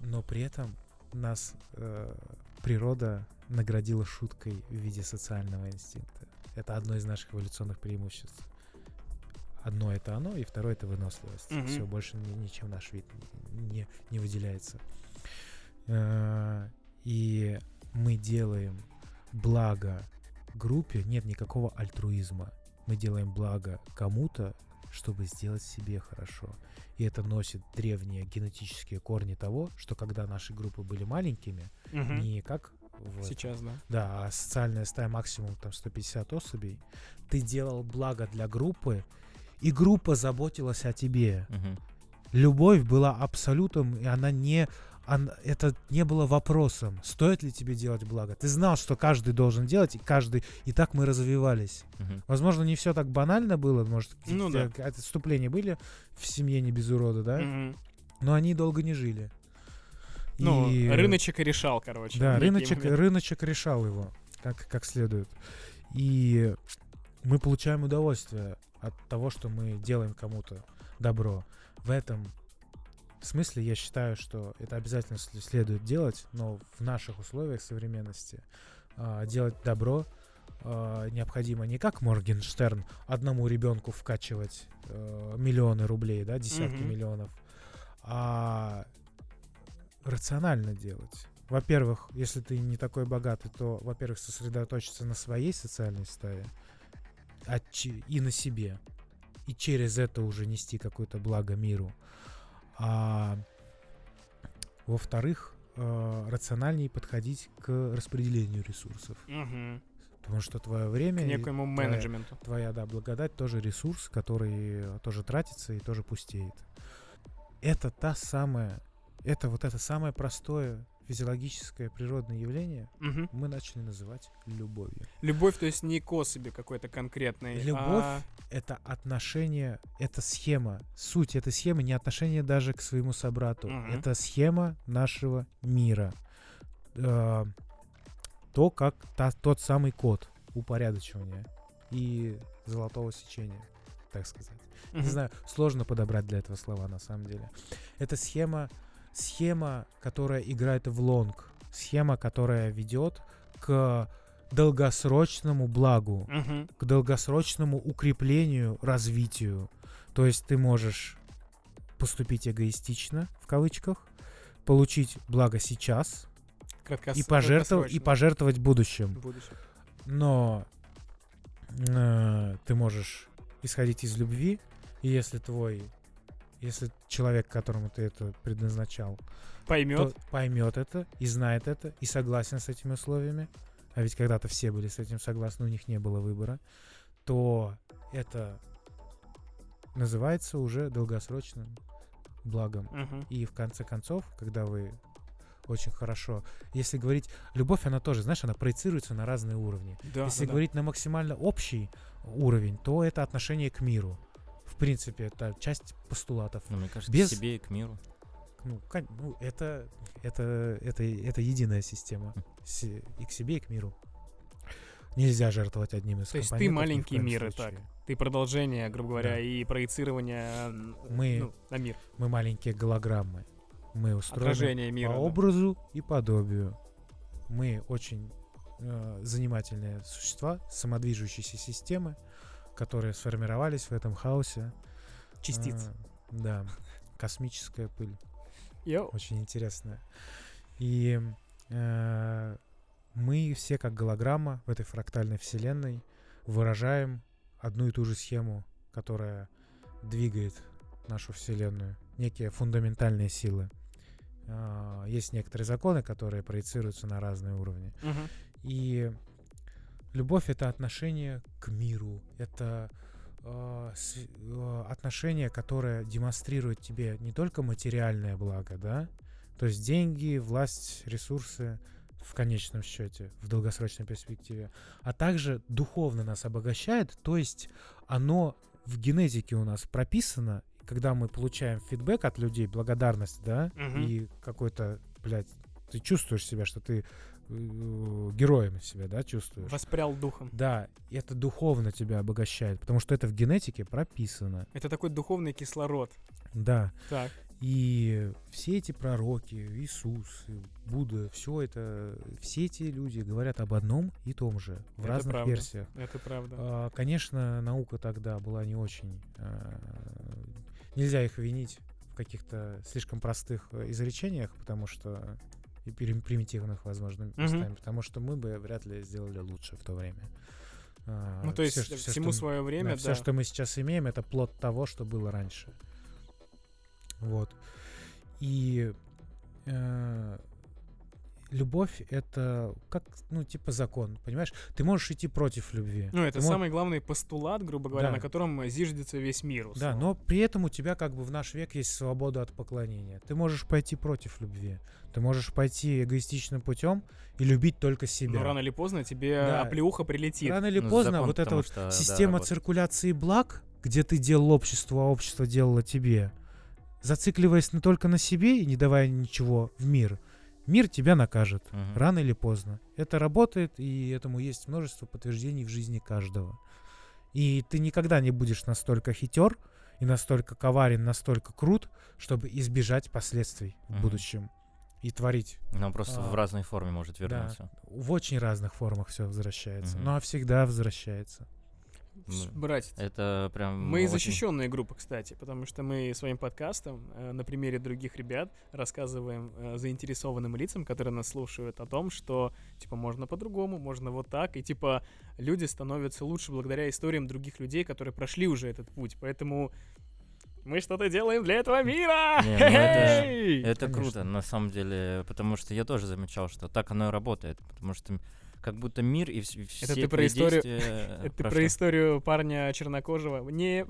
Но при этом нас э, природа наградила шуткой в виде социального инстинкта. Это одно из наших эволюционных преимуществ. Одно это оно, и второе это выносливость. Мгм. Все, больше ни- ничем наш вид не, не выделяется. Э, И мы делаем благо группе, нет никакого альтруизма. Мы делаем благо кому-то, чтобы сделать себе хорошо. И это носит древние генетические корни того, что когда наши группы были маленькими, Мгм. не как в Сейчас, да. да, а социальная стая максимум там 150 особей, ты делал благо для группы, и группа заботилась о тебе. Мгм. Любовь была абсолютом, и она не... он- это не было вопросом, стоит ли тебе делать благо. Ты знал, что каждый должен делать, и каждый... И так мы развивались. Мгм. Возможно, не все так банально было, может, Ну какие-то да. отступления были в семье не без урода, да? Мгм. Но они долго не жили. Ну, И- рыночек и решал, короче. Да, рыночек, момент. рыночек решал его как, как следует. И мы получаем удовольствие от того, что мы делаем кому-то добро. В этом смысле я считаю, что это обязательно следует делать, но в наших условиях современности а, делать добро а, необходимо не как Моргенштерн одному ребенку вкачивать э, миллионы рублей, да, десятки Мгм. миллионов, а рационально делать. Во-первых, если ты не такой богатый, то, во-первых, сосредоточиться на своей социальной стае а и на себе. И через это уже нести какое-то благо миру. А во-вторых, э, рациональнее подходить к распределению ресурсов. Мгм. Потому что твое время, К некоему твоя- менеджменту. твоя, да, благодать тоже ресурс, который тоже тратится и тоже пустеет. Это та самая, это вот это самое простое физиологическое природное явление Мгм. мы начали называть любовью. Любовь, то есть не к особи какой-то конкретной. Любовь а- Это отношение, это схема. Суть этой схемы не отношение даже к своему собрату. Мгм. Это схема нашего мира. Э, то, как та- тот самый код упорядочивания и золотого сечения, так сказать. Мгм. Не знаю, сложно подобрать для этого слова на самом деле. Это схема, схема, которая играет в лонг, схема, которая ведет к долгосрочному благу, Мгм. к долгосрочному укреплению, развитию. То есть ты можешь поступить эгоистично, в кавычках, получить благо сейчас Краткос- и, пожертвовать, и пожертвовать будущим. В будущем. Но э, ты можешь исходить из любви, и если твой, если человек, которому ты это предназначал, Поймет. поймет это и знает это и согласен с этими условиями, а ведь когда-то все были с этим согласны, у них не было выбора, то это называется уже долгосрочным благом. Мгм. И в конце концов, когда вы очень хорошо, если говорить, любовь, она тоже, знаешь, она проецируется на разные уровни. Да, Если да, да. говорить на максимально общий уровень, то это отношение к миру. В принципе, это часть постулатов. Ну, мне кажется, Без- к себе и к миру. Ну, ну, это, это, это, это единая система. Се- И к себе, и к миру. нельзя жертвовать одним из То есть ты маленький мир, и случае. так. Ты продолжение, грубо говоря, Да. и проецирование Мы- ну, на мир. Мы маленькие голограммы. Мы устроены Отражение мира. по да. образу и подобию. Мы очень э, занимательные существа, самодвижущиеся системы, которые сформировались в этом хаосе. Частиц. А, да, космическая пыль. Йоу. Очень интересная. И э, мы все как голограмма в этой фрактальной вселенной выражаем одну и ту же схему, которая двигает нашу вселенную. Некие фундаментальные силы. А, Есть некоторые законы, которые проецируются на разные уровни. Мгм. И любовь это отношение к миру, это э, с- э, отношение, которое демонстрирует тебе не только материальное благо, да, то есть деньги, власть, ресурсы в конечном счете, в долгосрочной перспективе, а также духовно нас обогащает, то есть оно в генетике у нас прописано, когда мы получаем фидбэк от людей, благодарность, да, Мгм. и какой-то, блядь, ты чувствуешь себя, что ты героем себя, да, чувствуешь. Воспрял духом. Да, и это духовно тебя обогащает, потому что это в генетике прописано. Это такой духовный кислород. Да. Так. И все эти пророки, Иисус, Будда, все это, все эти люди говорят об одном и том же в Это разных правда. версиях. Это правда. А, Конечно, наука тогда была не очень... а, Нельзя их винить в каких-то слишком простых э, изречениях, потому что и примитивных, возможно, местами, потому что мы бы вряд ли сделали лучше в то время. А, ну, то есть что- всему что- свое время, да. все, что мы сейчас имеем, это плод того, что было раньше. Вот. И э, любовь это как, ну, типа закон, понимаешь? Ты можешь идти против любви. Ну, это Ты самый главный постулат, грубо говоря, Да. на котором зиждется весь мир. Да, условно. но при этом у тебя как бы в наш век есть свобода от поклонения. Ты можешь пойти против любви. Ты можешь пойти эгоистичным путем и любить только себя. Но рано или поздно тебе Да. оплеуха прилетит. Рано или Ну, поздно закон, вот эта вот что, да, система работает. циркуляции благ, где ты делал обществу, а общество делало тебе, зацикливаясь не только на себе и не давая ничего в мир, мир тебя накажет. Мгм. Рано или поздно. Это работает, и этому есть множество подтверждений в жизни каждого. И ты никогда не будешь настолько хитер и настолько коварен, настолько крут, чтобы избежать последствий в Мгм. будущем и творить. Но просто А, в разной форме может Да, вернуться. в очень разных формах все возвращается. Мгм. Ну а всегда возвращается. Ну, Братец, Это прям Мы очень- защищенная группа, кстати, потому что мы своим подкастом э, на примере других ребят рассказываем э, заинтересованным лицам, которые нас слушают, о том, что типа можно по-другому, можно вот так, и типа люди становятся лучше благодаря историям других людей, которые прошли уже этот путь. Поэтому мы что-то делаем для этого мира! Не, ну это-! Это Конечно. круто, на самом деле, потому что я тоже замечал, что так оно и работает, потому что как будто мир и вс- все Это ты про историю- Это ты про историю парня чернокожего. Не,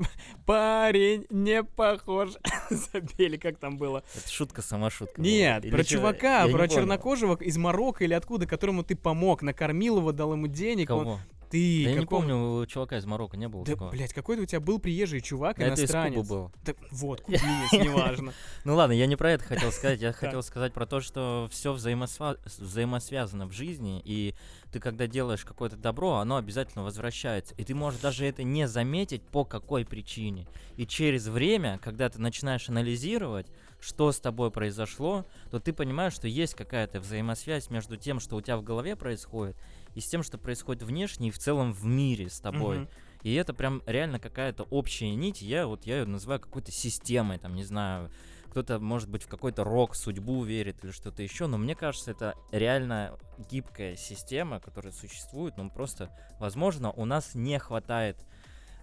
парень не похож. Забили, как там было. Это шутка, сама шутка. Нет, про чувака, про чернокожего из Марокко или откуда, которому ты помог, накормил его, дал ему денег. Кого? Ты Да я не помню, у чувака из Марокко не было Да, такого. блядь, какой-то у тебя был приезжий чувак, Это из иностранец. Кубы был. Да, вот, кубинец, неважно. Ну ладно, я не про это хотел сказать. Я хотел сказать про то, что все взаимосвязано в жизни, и ты когда делаешь какое-то добро, оно обязательно возвращается. И ты можешь даже это не заметить по какой причине. И через время, когда ты начинаешь анализировать, что с тобой произошло, то ты понимаешь, что есть какая-то взаимосвязь между тем, что у тебя в голове происходит, и с тем, что происходит внешне и в целом в мире с тобой. Мгм. И это прям реально какая-то общая нить. Я вот я ее называю какой-то системой, там, не знаю, кто-то, может быть, в какой-то рок, судьбу верит или что-то еще, но мне кажется, это реально гибкая система, которая существует, но просто, возможно, у нас не хватает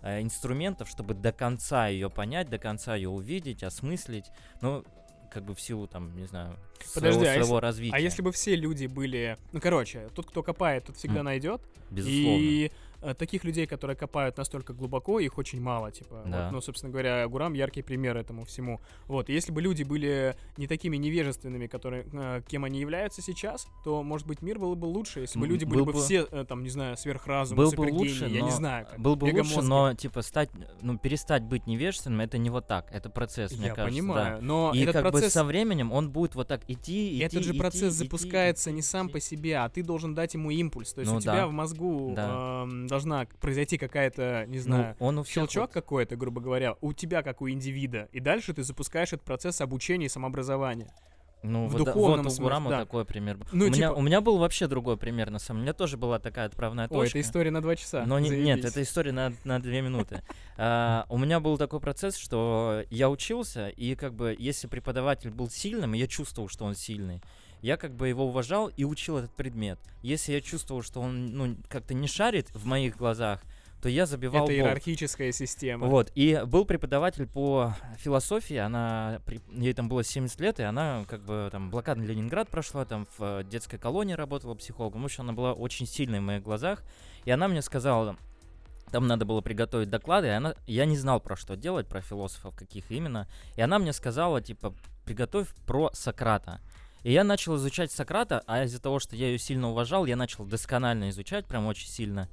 э, инструментов, чтобы до конца ее понять, до конца ее увидеть, осмыслить, ну, как бы в силу, там, не знаю, Подожди, своего, а если- своего развития. А если бы все люди были... Ну, короче, тот, кто копает, тот всегда М, найдет. Безусловно. И таких людей, которые копают настолько глубоко, их очень мало, типа. Вот, Да. ну, собственно говоря, Гурам яркий пример этому всему. Вот, если бы люди были не такими невежественными, которые, э, кем они являются сейчас, то, может быть, мир был бы лучше, если бы М, люди были был бы бы- все, э, там, не знаю, сверхразумы, был бы лучше, я не но- знаю. как, Был бы лучше, но типа стать, ну перестать быть невежественным, это не вот так, это процесс, мне Я кажется. да. понимаю, но И этот как бы процесс... со временем он будет вот так идти, идти, Этот же идти, процесс идти, запускается идти, не сам идти. по себе, а ты должен дать ему импульс. То есть Ну у тебя да. в мозгу Да. эм, должна произойти какая-то, не Ну, знаю, он у щелчок вот- какой-то, грубо говоря, у тебя как у индивида, и дальше ты запускаешь этот процесс обучения и самообразования. Ну, в вот, духовном вот у Гурама да. такой пример. Ну, у, меня, типа- у меня был вообще другой пример, на самом деле. У меня тоже была такая отправная Ой, точка. это история на два часа. Но не- нет, это история на, на две минуты. А, у меня был такой процесс, что я учился, и как бы если преподаватель был сильным, я чувствовал, что он сильный, я как бы его уважал и учил этот предмет. Если я чувствовал, что он ну, как-то не шарит в моих глазах, то я забивал Это болт. иерархическая система. Вот, и был преподаватель по философии, она, ей там было 70 лет, и она как бы там блокадный Ленинград прошла, там в э, детской колонии работала психологом, в общем, она была очень сильной в моих глазах, и она мне сказала, там надо было приготовить доклады, и она, я не знал, про что делать, про философов каких именно, и она мне сказала, типа, приготовь про Сократа. И я начал изучать Сократа, а из-за того, что я ее сильно уважал, я начал досконально изучать, прям очень сильно.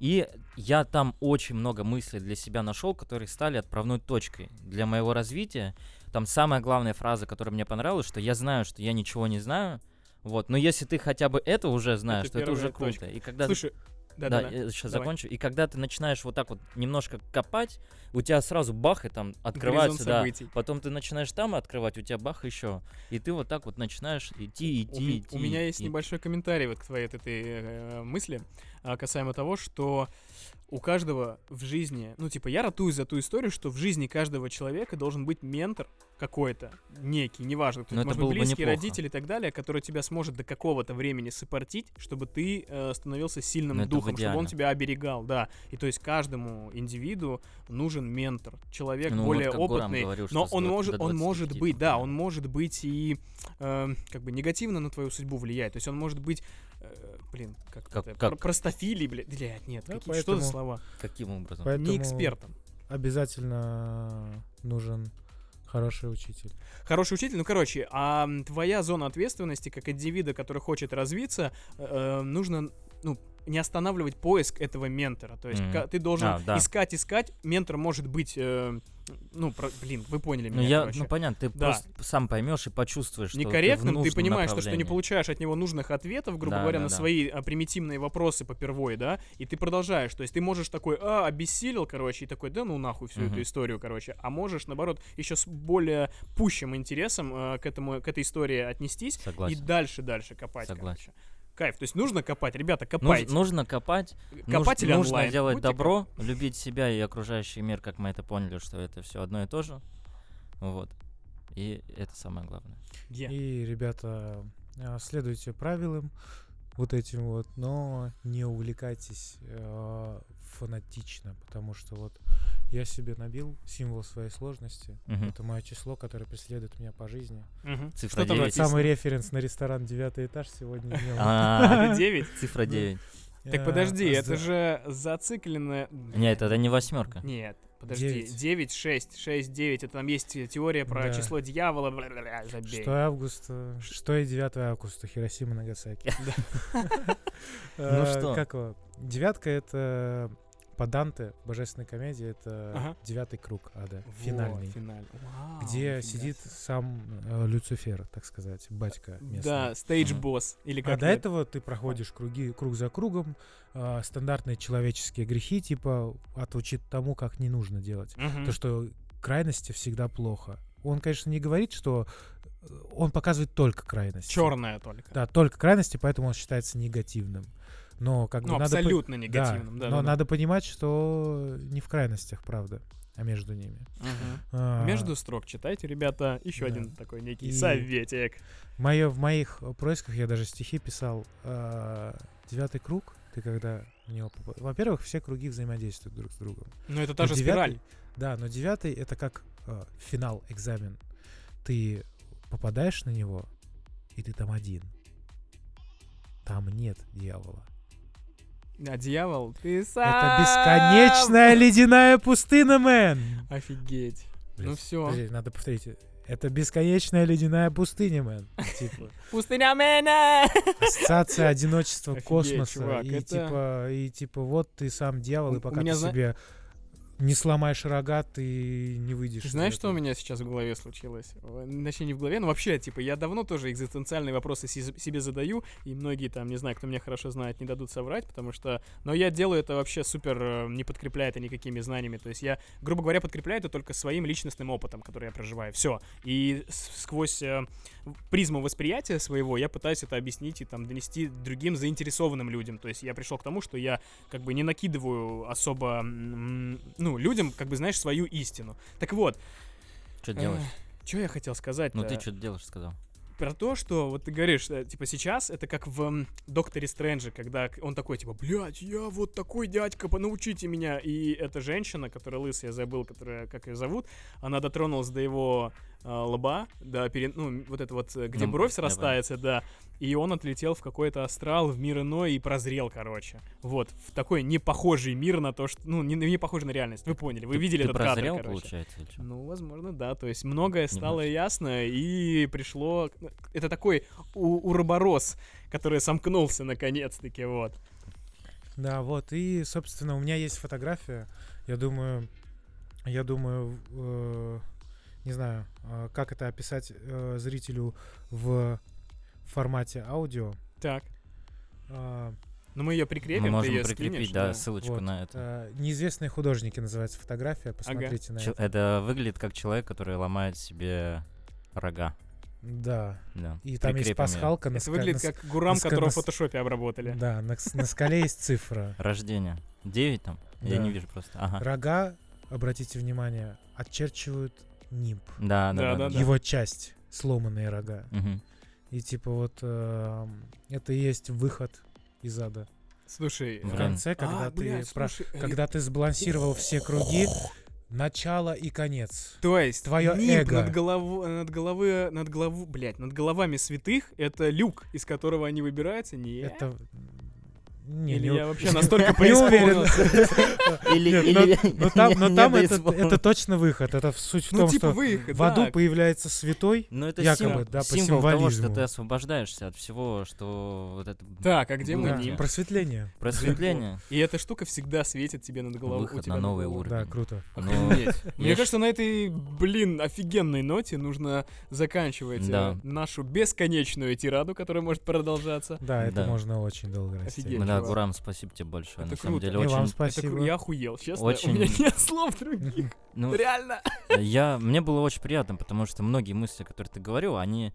И я там очень много мыслей для себя нашел, которые стали отправной точкой для моего развития. Там самая главная фраза, которая мне понравилась, что я знаю, что я ничего не знаю. Вот, но если ты хотя бы это уже знаешь, Это то это уже круто. точка. И когда Слушай, да, да-да-да. я сейчас Давай. закончу. И когда ты начинаешь вот так вот немножко копать, у тебя сразу бах, и там открывается, да. Потом ты начинаешь там открывать, у тебя бах еще. И ты вот так вот начинаешь идти, идти, У, идти. у меня есть идти. небольшой комментарий вот к твоей этой э, мысли касаемо того, что у каждого в жизни, ну типа я ратую за ту историю, что в жизни каждого человека должен быть ментор какой-то, некий, неважно, кто Ну, это это может быть бы близкий, неплохо. родитель и так далее, который тебя сможет до какого-то времени сопортить, чтобы ты э, становился сильным это духом, чтобы он тебя оберегал, да. И то есть каждому индивиду нужен ментор, человек Ну, вот более Гурам опытный, говорил, но он может, он может 25, быть, да, по-моему. он может быть и э, как бы негативно на твою судьбу влияет. То есть он может быть, э, блин, как, Как- это, как? про- простофилий, блядь, блядь, нет, Да, какие, что за поэтому- слова? Каким образом? Поэтому Не экспертом. Обязательно нужен хороший учитель. Хороший учитель, ну короче, а твоя зона ответственности как индивида, который хочет развиться, э, нужно, ну, не останавливать поиск этого ментора. То есть ка- ты должен А, да. искать, искать. Ментор может быть, э, ну, про- блин, вы поняли Ну, меня, я, короче. ну понятно, ты Да. просто сам поймешь и почувствуешь, что некорректным, ты, в ты, понимаешь, то, что не получаешь от него нужных ответов, грубо Да, говоря, да, на да. свои а, примитивные вопросы по первой, да, и ты продолжаешь. То есть ты можешь такой, а, обессилел, короче, и такой, да ну нахуй всю эту Мгм. историю, короче. А можешь, наоборот, еще с более пущим интересом э, к этому, к этой истории отнестись и Согласен. дальше, дальше копать, Согласен. короче. Кайф, то есть нужно копать, ребята, Нуж- копайте. нужно копать, Копать нуж- или нужно онлайн? делать Будьте добро, любить себя и окружающий мир, как мы это поняли, что это все одно и то же. Вот. И это самое главное. Е. И, ребята, а, следуйте правилам вот этим вот, но не увлекайтесь э, фанатично, потому что вот я себе набил символ своей сложности. Мгм. Это мое число, которое преследует меня по жизни. Мгм. Цифра Что там девять. написано? Самый референс на ресторан девятый этаж сегодня имел. А, Это 9? Цифра 9. Так подожди, это за- же зацикленное... Нет, это не восьмерка. Нет, подожди. Девять. 9, 6, 6, 9. Это там есть те- теория про Да. число дьявола. бля-бля-бля, Забей. 6 августа, 6 и 9 августа, Хиросима, Нагасаки. Ну Э, что? Как его? Девятка — это по Данте, в божественной комедии, это Ага. девятый круг ада, Вот, финальный. финальный. Вау, Где сидит себе. сам э, Люцифер, так сказать, батька местный. Да, стейдж-босс. Или А как до это? этого ты проходишь круги, круг за кругом, а, стандартные человеческие грехи, типа, отучит тому, как не нужно делать. Мгм. То, что крайности всегда плохо. Он, конечно, не говорит, что э, он показывает только крайности. Черная только. Да, только крайности, поэтому он считается негативным. Но как бы Ну, надо... по- абсолютно Да, негативным. Да, но да, да. надо понимать, что не в крайностях, правда, а между ними. Мгм. А, Между строк читайте, ребята. Еще да. один такой некий И- советик. Моё, в моих э, происках я даже стихи писал. а, Девятый круг, ты когда в него попа- Во-первых, все круги взаимодействуют друг с другом. Ну, это та Но же девятый- спираль. Да, но девятый это как э, финал, экзамен. Ты попадаешь на него, и ты там один. Там нет дьявола. А дьявол, ты сам. Это бесконечная ледяная пустыня, мэн! Офигеть. Ну Блядь, всё. подожди, надо повторить. Это бесконечная ледяная пустыня, мэн. Типа, Пустыня Мэна! ассоциация одиночества Офигеть, космоса. чувак, и это- типа, и типа, вот ты сам дьявол, и пока ты зна- себе не сломаешь рога, ты не выйдешь. Знаешь, что у меня сейчас в голове случилось? Точнее, не в голове, но вообще, типа, я давно тоже экзистенциальные вопросы себе задаю, и многие там, не знаю, кто меня хорошо знает, не дадут соврать, потому что... Но я делаю это вообще супер, э, не подкрепляя это никакими знаниями. То есть я, грубо говоря, подкрепляю это только своим личностным опытом, который я проживаю. Все. И сквозь э, призму восприятия своего я пытаюсь это объяснить и там донести другим заинтересованным людям. То есть я пришел к тому, что я как бы не накидываю особо, м, ну, людям, как бы, знаешь, свою истину. Так вот, Что делаешь? что я хотел сказать? Ну ты что делаешь, сказал. Про то, что вот ты говоришь, э, типа, сейчас это как в Докторе Стрэнджи, когда он такой, типа, блядь, я вот такой дядька, научите меня. И эта женщина, которая лысая, я забыл, которая, как ее зовут, она дотронулась до его э, лба, до пере- ну, вот это вот, э, где Ну, бровь срастается, да. И он отлетел в какой-то астрал, в мир иной и прозрел, короче. Вот, в такой непохожий мир на то, что... Ну, не, не похожий на реальность. Вы поняли, вы Ты- видели ты этот кадр, прозрел, короче. получается, или чё? Ну, возможно, да. То есть многое стало Немножко. ясно, и пришло... Это такой у- уроборос, который сомкнулся наконец-таки, вот. Да, вот. И, собственно, у меня есть фотография. Я думаю, я думаю, э, не знаю, э, как это описать э, зрителю в формате аудио. Так. А, Ну, мы ее прикрепим, Мы можем прикрепить, скинешь, да, ссылочку вот. на это. э, неизвестные художники называется фотография. Посмотрите на Чел- это. Это выглядит как человек, который ломает себе рога. Да. Да. И там есть Прикрепим её. пасхалка. на Это ска- выглядит на как гурам, на ска- которого на в фотошопе обработали. Да, на, на скале есть цифра. Рождение. 9 там? Я Да. не вижу просто. Ага. Рога, обратите внимание, отчерчивают нимб. Да, Да, да, да, да. да. Его часть, сломанные рога. Мгм. И типа вот эм, это и есть выход из ада. Слушай, В Блин. конце, а, когда ты блядь, про- слушай, э, когда ты сбалансировал все круги, начало и конец. То есть Твоё нимб эго. над голову, над головы, над голову, блядь, над головами святых это люк, из которого они выбираются? Не. Это не, Или не, я вообще настолько не уверен. преисполнился? Или, Нет, или но, но там, но не там это, точно выход. Это в- суть в Ну, том, типа что выход, в аду появляется святой. Ну, это Якобы, символ, да, по символ того, что символизму. ты освобождаешься от всего, что вот это Так, а где нимб? просветление. просветление. И эта штука всегда светит тебе над головой. Выход на новый уровень. Да, круто. Ну. Мне кажется, на этой, блин, офигенной ноте нужно заканчивать э, нашу бесконечную тираду, которая может продолжаться. Да, это можно очень долго расти. Да. Гурам, спасибо тебе большое. Это На самом круто. деле, И вам очень... Это кру- спасибо. я охуел, честно. Очень- У меня нет слов других. Ну, Реально. я, мне было очень приятно, потому что многие мысли, которые ты говорил, они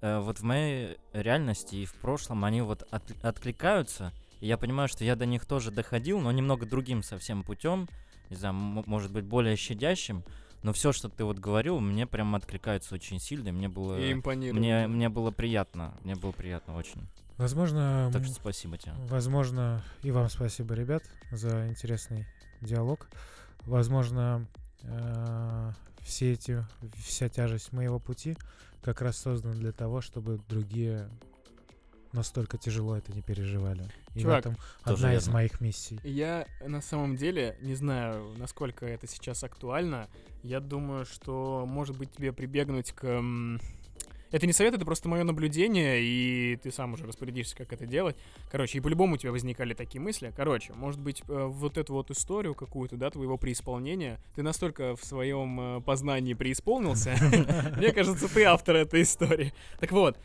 э, вот в моей реальности и в прошлом, они вот от- откликаются. И я понимаю, что я до них тоже доходил, но немного другим совсем путем, не знаю, м- может быть, более щадящим. Но все, что ты вот говорил, мне прям откликается очень сильно, и мне было... И импонирует. Мне, мне было приятно, мне было приятно очень. Возможно, Так что спасибо тебе. Возможно, и вам спасибо, ребят, за интересный диалог. Возможно, э, все эти, вся тяжесть моего пути как раз создана для того, чтобы другие настолько тяжело это не переживали. И в Чувак, этом тоже одна из верно. моих миссий. Я на самом деле не знаю, насколько это сейчас актуально. Я думаю, что может быть тебе прибегнуть к... Это не совет, это просто мое наблюдение, и ты сам уже распорядишься, как это делать. Короче, и по-любому у тебя возникали такие мысли. Короче, может быть, э, вот эту вот историю какую-то, да, твоего преисполнения, ты настолько в своем э, познании преисполнился. Мне кажется, ты автор этой истории. Так вот,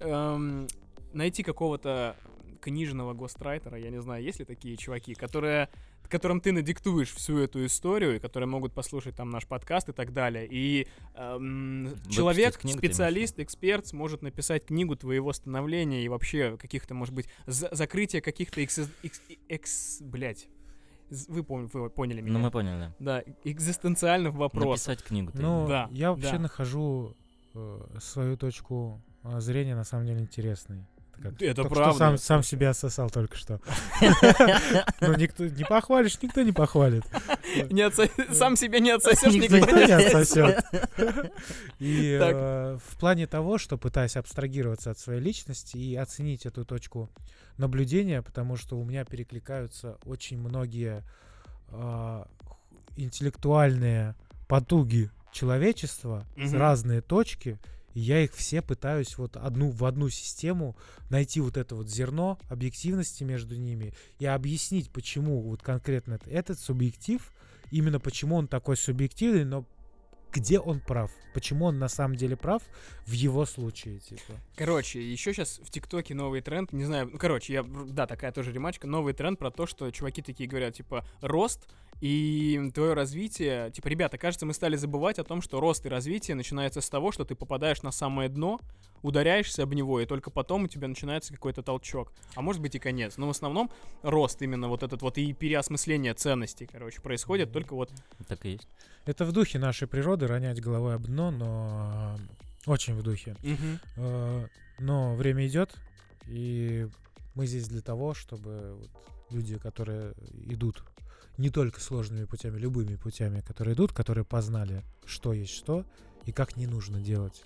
эм, найти какого-то книжного гострайтера, я не знаю, есть ли такие чуваки, которые которым ты надиктуешь всю эту историю, и которые могут послушать там наш подкаст и так далее. И эм, человек, книгу, специалист, эксперт сможет написать книгу твоего становления и вообще каких-то, может быть, за- закрытия каких-то экс... экс, экс- блядь. З- Вы, пом- вы поняли меня. Ну, мы поняли. Да, экзистенциальных вопросов. Написать книгу. Ну, Да, я вообще да. нахожу э, свою точку э, зрения на самом деле интересной. Как Это только правда. Что сам, сам себя сосал только что. Ну, никто не похвалишь, никто не похвалит. Сам себя не отсосешь Никто не отсосет. И э, в плане того, что пытаюсь абстрагироваться от своей личности и оценить эту точку наблюдения, потому что у меня перекликаются очень многие э, интеллектуальные потуги человечества с разные точки, и я их все пытаюсь вот одну в одну систему найти вот это вот зерно объективности между ними и объяснить, почему вот конкретно этот субъектив именно почему он такой субъективный, но где он прав? Почему он на самом деле прав в его случае, типа? Короче, еще сейчас в ТикТоке новый тренд, не знаю, ну, короче, я, да, такая тоже ремачка, новый тренд про то, что чуваки такие говорят, типа, рост и твое развитие, типа, ребята, кажется, мы стали забывать о том, что рост и развитие начинается с того, что ты попадаешь на самое дно, ударяешься об него, и только потом у тебя начинается какой-то толчок. А может быть и конец. Но в основном рост именно вот этот вот и переосмысление ценностей, короче, происходит только вот Так и есть. Это в духе нашей природы ронять головой об дно, но э, очень в духе. Э, Но время идет, и мы здесь для того, чтобы вот люди, которые идут не только сложными путями, любыми путями, которые идут, которые познали, что есть что и как не нужно делать.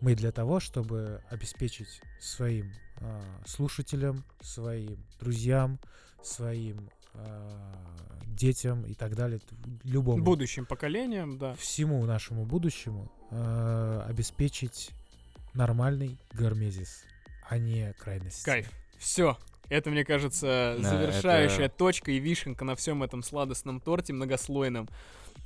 Мы для того, чтобы обеспечить своим а, слушателям, своим друзьям, своим а, детям и так далее, любому будущим поколениям, да. всему нашему будущему э, обеспечить нормальный гармезис, а не крайности. Кайф. Все. Это, мне кажется, Да, завершающая это- точка и вишенка на всем этом сладостном торте многослойном.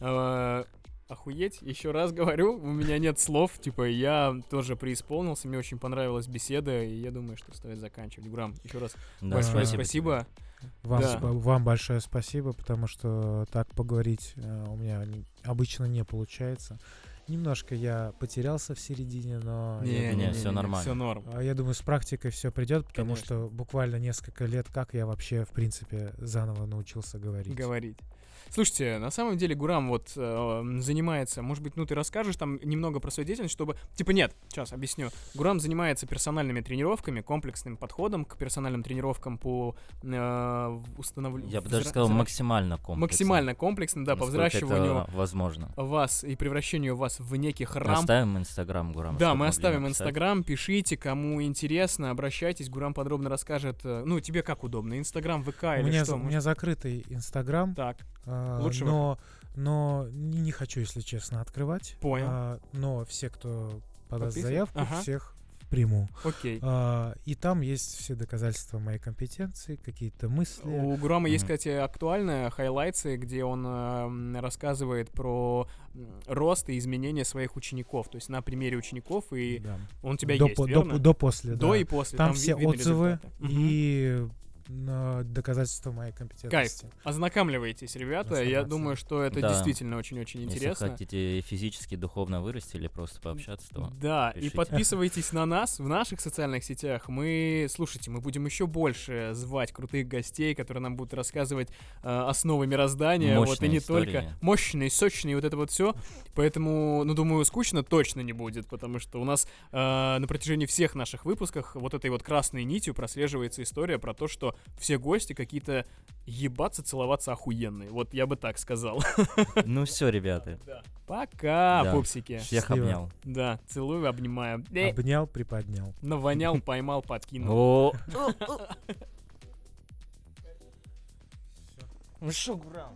Э, Охуеть, еще раз говорю, у меня нет слов, типа, я тоже преисполнился, мне очень понравилась беседа, и я думаю, что стоит заканчивать. Гурам, еще раз Да, большое спасибо спасибо. Вам, Да. спа- вам большое спасибо, потому что так поговорить э, у меня обычно не получается. Немножко я потерялся в середине, но я, не, всё нормально. Все норм. а я думаю, с практикой все придет, потому Конечно. что буквально несколько лет, как я вообще, в принципе, заново научился говорить. говорить. Слушайте, на самом деле Гурам вот э, занимается, может быть, ну ты расскажешь там немного про свою деятельность, чтобы... Типа нет, сейчас объясню. Гурам занимается персональными тренировками, комплексным подходом к персональным тренировкам по э, установлению... Я бы даже сказал максимально комплексно. Максимально комплексным, да, по насколько это взращиванию возможно. вас и превращению вас в некий храм. Оставим инстаграм Гурам. Да, мы оставим. Инстаграм, пишите, кому интересно, обращайтесь, Гурам подробно расскажет. э, Ну, тебе как удобно, Инстаграм, ВК У или меня, что? у меня закрытый Инстаграм, Так, а, Лучше но, но не, не хочу, если честно, открывать. Понял. А, но все, кто подаст Подписан? заявку, Ага. всех приму. окей. А, и там есть все доказательства моей компетенции, какие-то мысли. У Гурама есть, Мгм. кстати, актуальные highlights ы, где он э, рассказывает про рост и изменения своих учеников. То есть на примере учеников, и Да. он у тебя до, есть, по- до, верно? по- до после, До да. и после. Там, ви- все отзывы результаты. И доказательства моей компетентности. Ознакомливайтесь, ребята. Я думаю, что это Да. действительно очень-очень Если интересно. хотите физически, духовно вырасти или просто пообщаться, то Да, и пишите. подписывайтесь на нас в наших социальных сетях. Мы, слушайте, мы будем еще больше звать крутых гостей, которые нам будут рассказывать э, основы мироздания, вот и Мощные не истории. только мощные, сочные, вот это вот все. Поэтому, ну, думаю, скучно точно не будет, потому что у нас э, на протяжении всех наших выпусков вот этой вот красной нитью прослеживается история про то, что все гости какие-то ебаться, целоваться охуенные. Вот я бы так сказал. Ну все, ребята. Пока, Да. пупсики. Всех Счастливо. обнял. Да, целую, обнимаю. Э, Обнял, приподнял. Навонял, поймал, подкинул. О, Ну что, Гурам?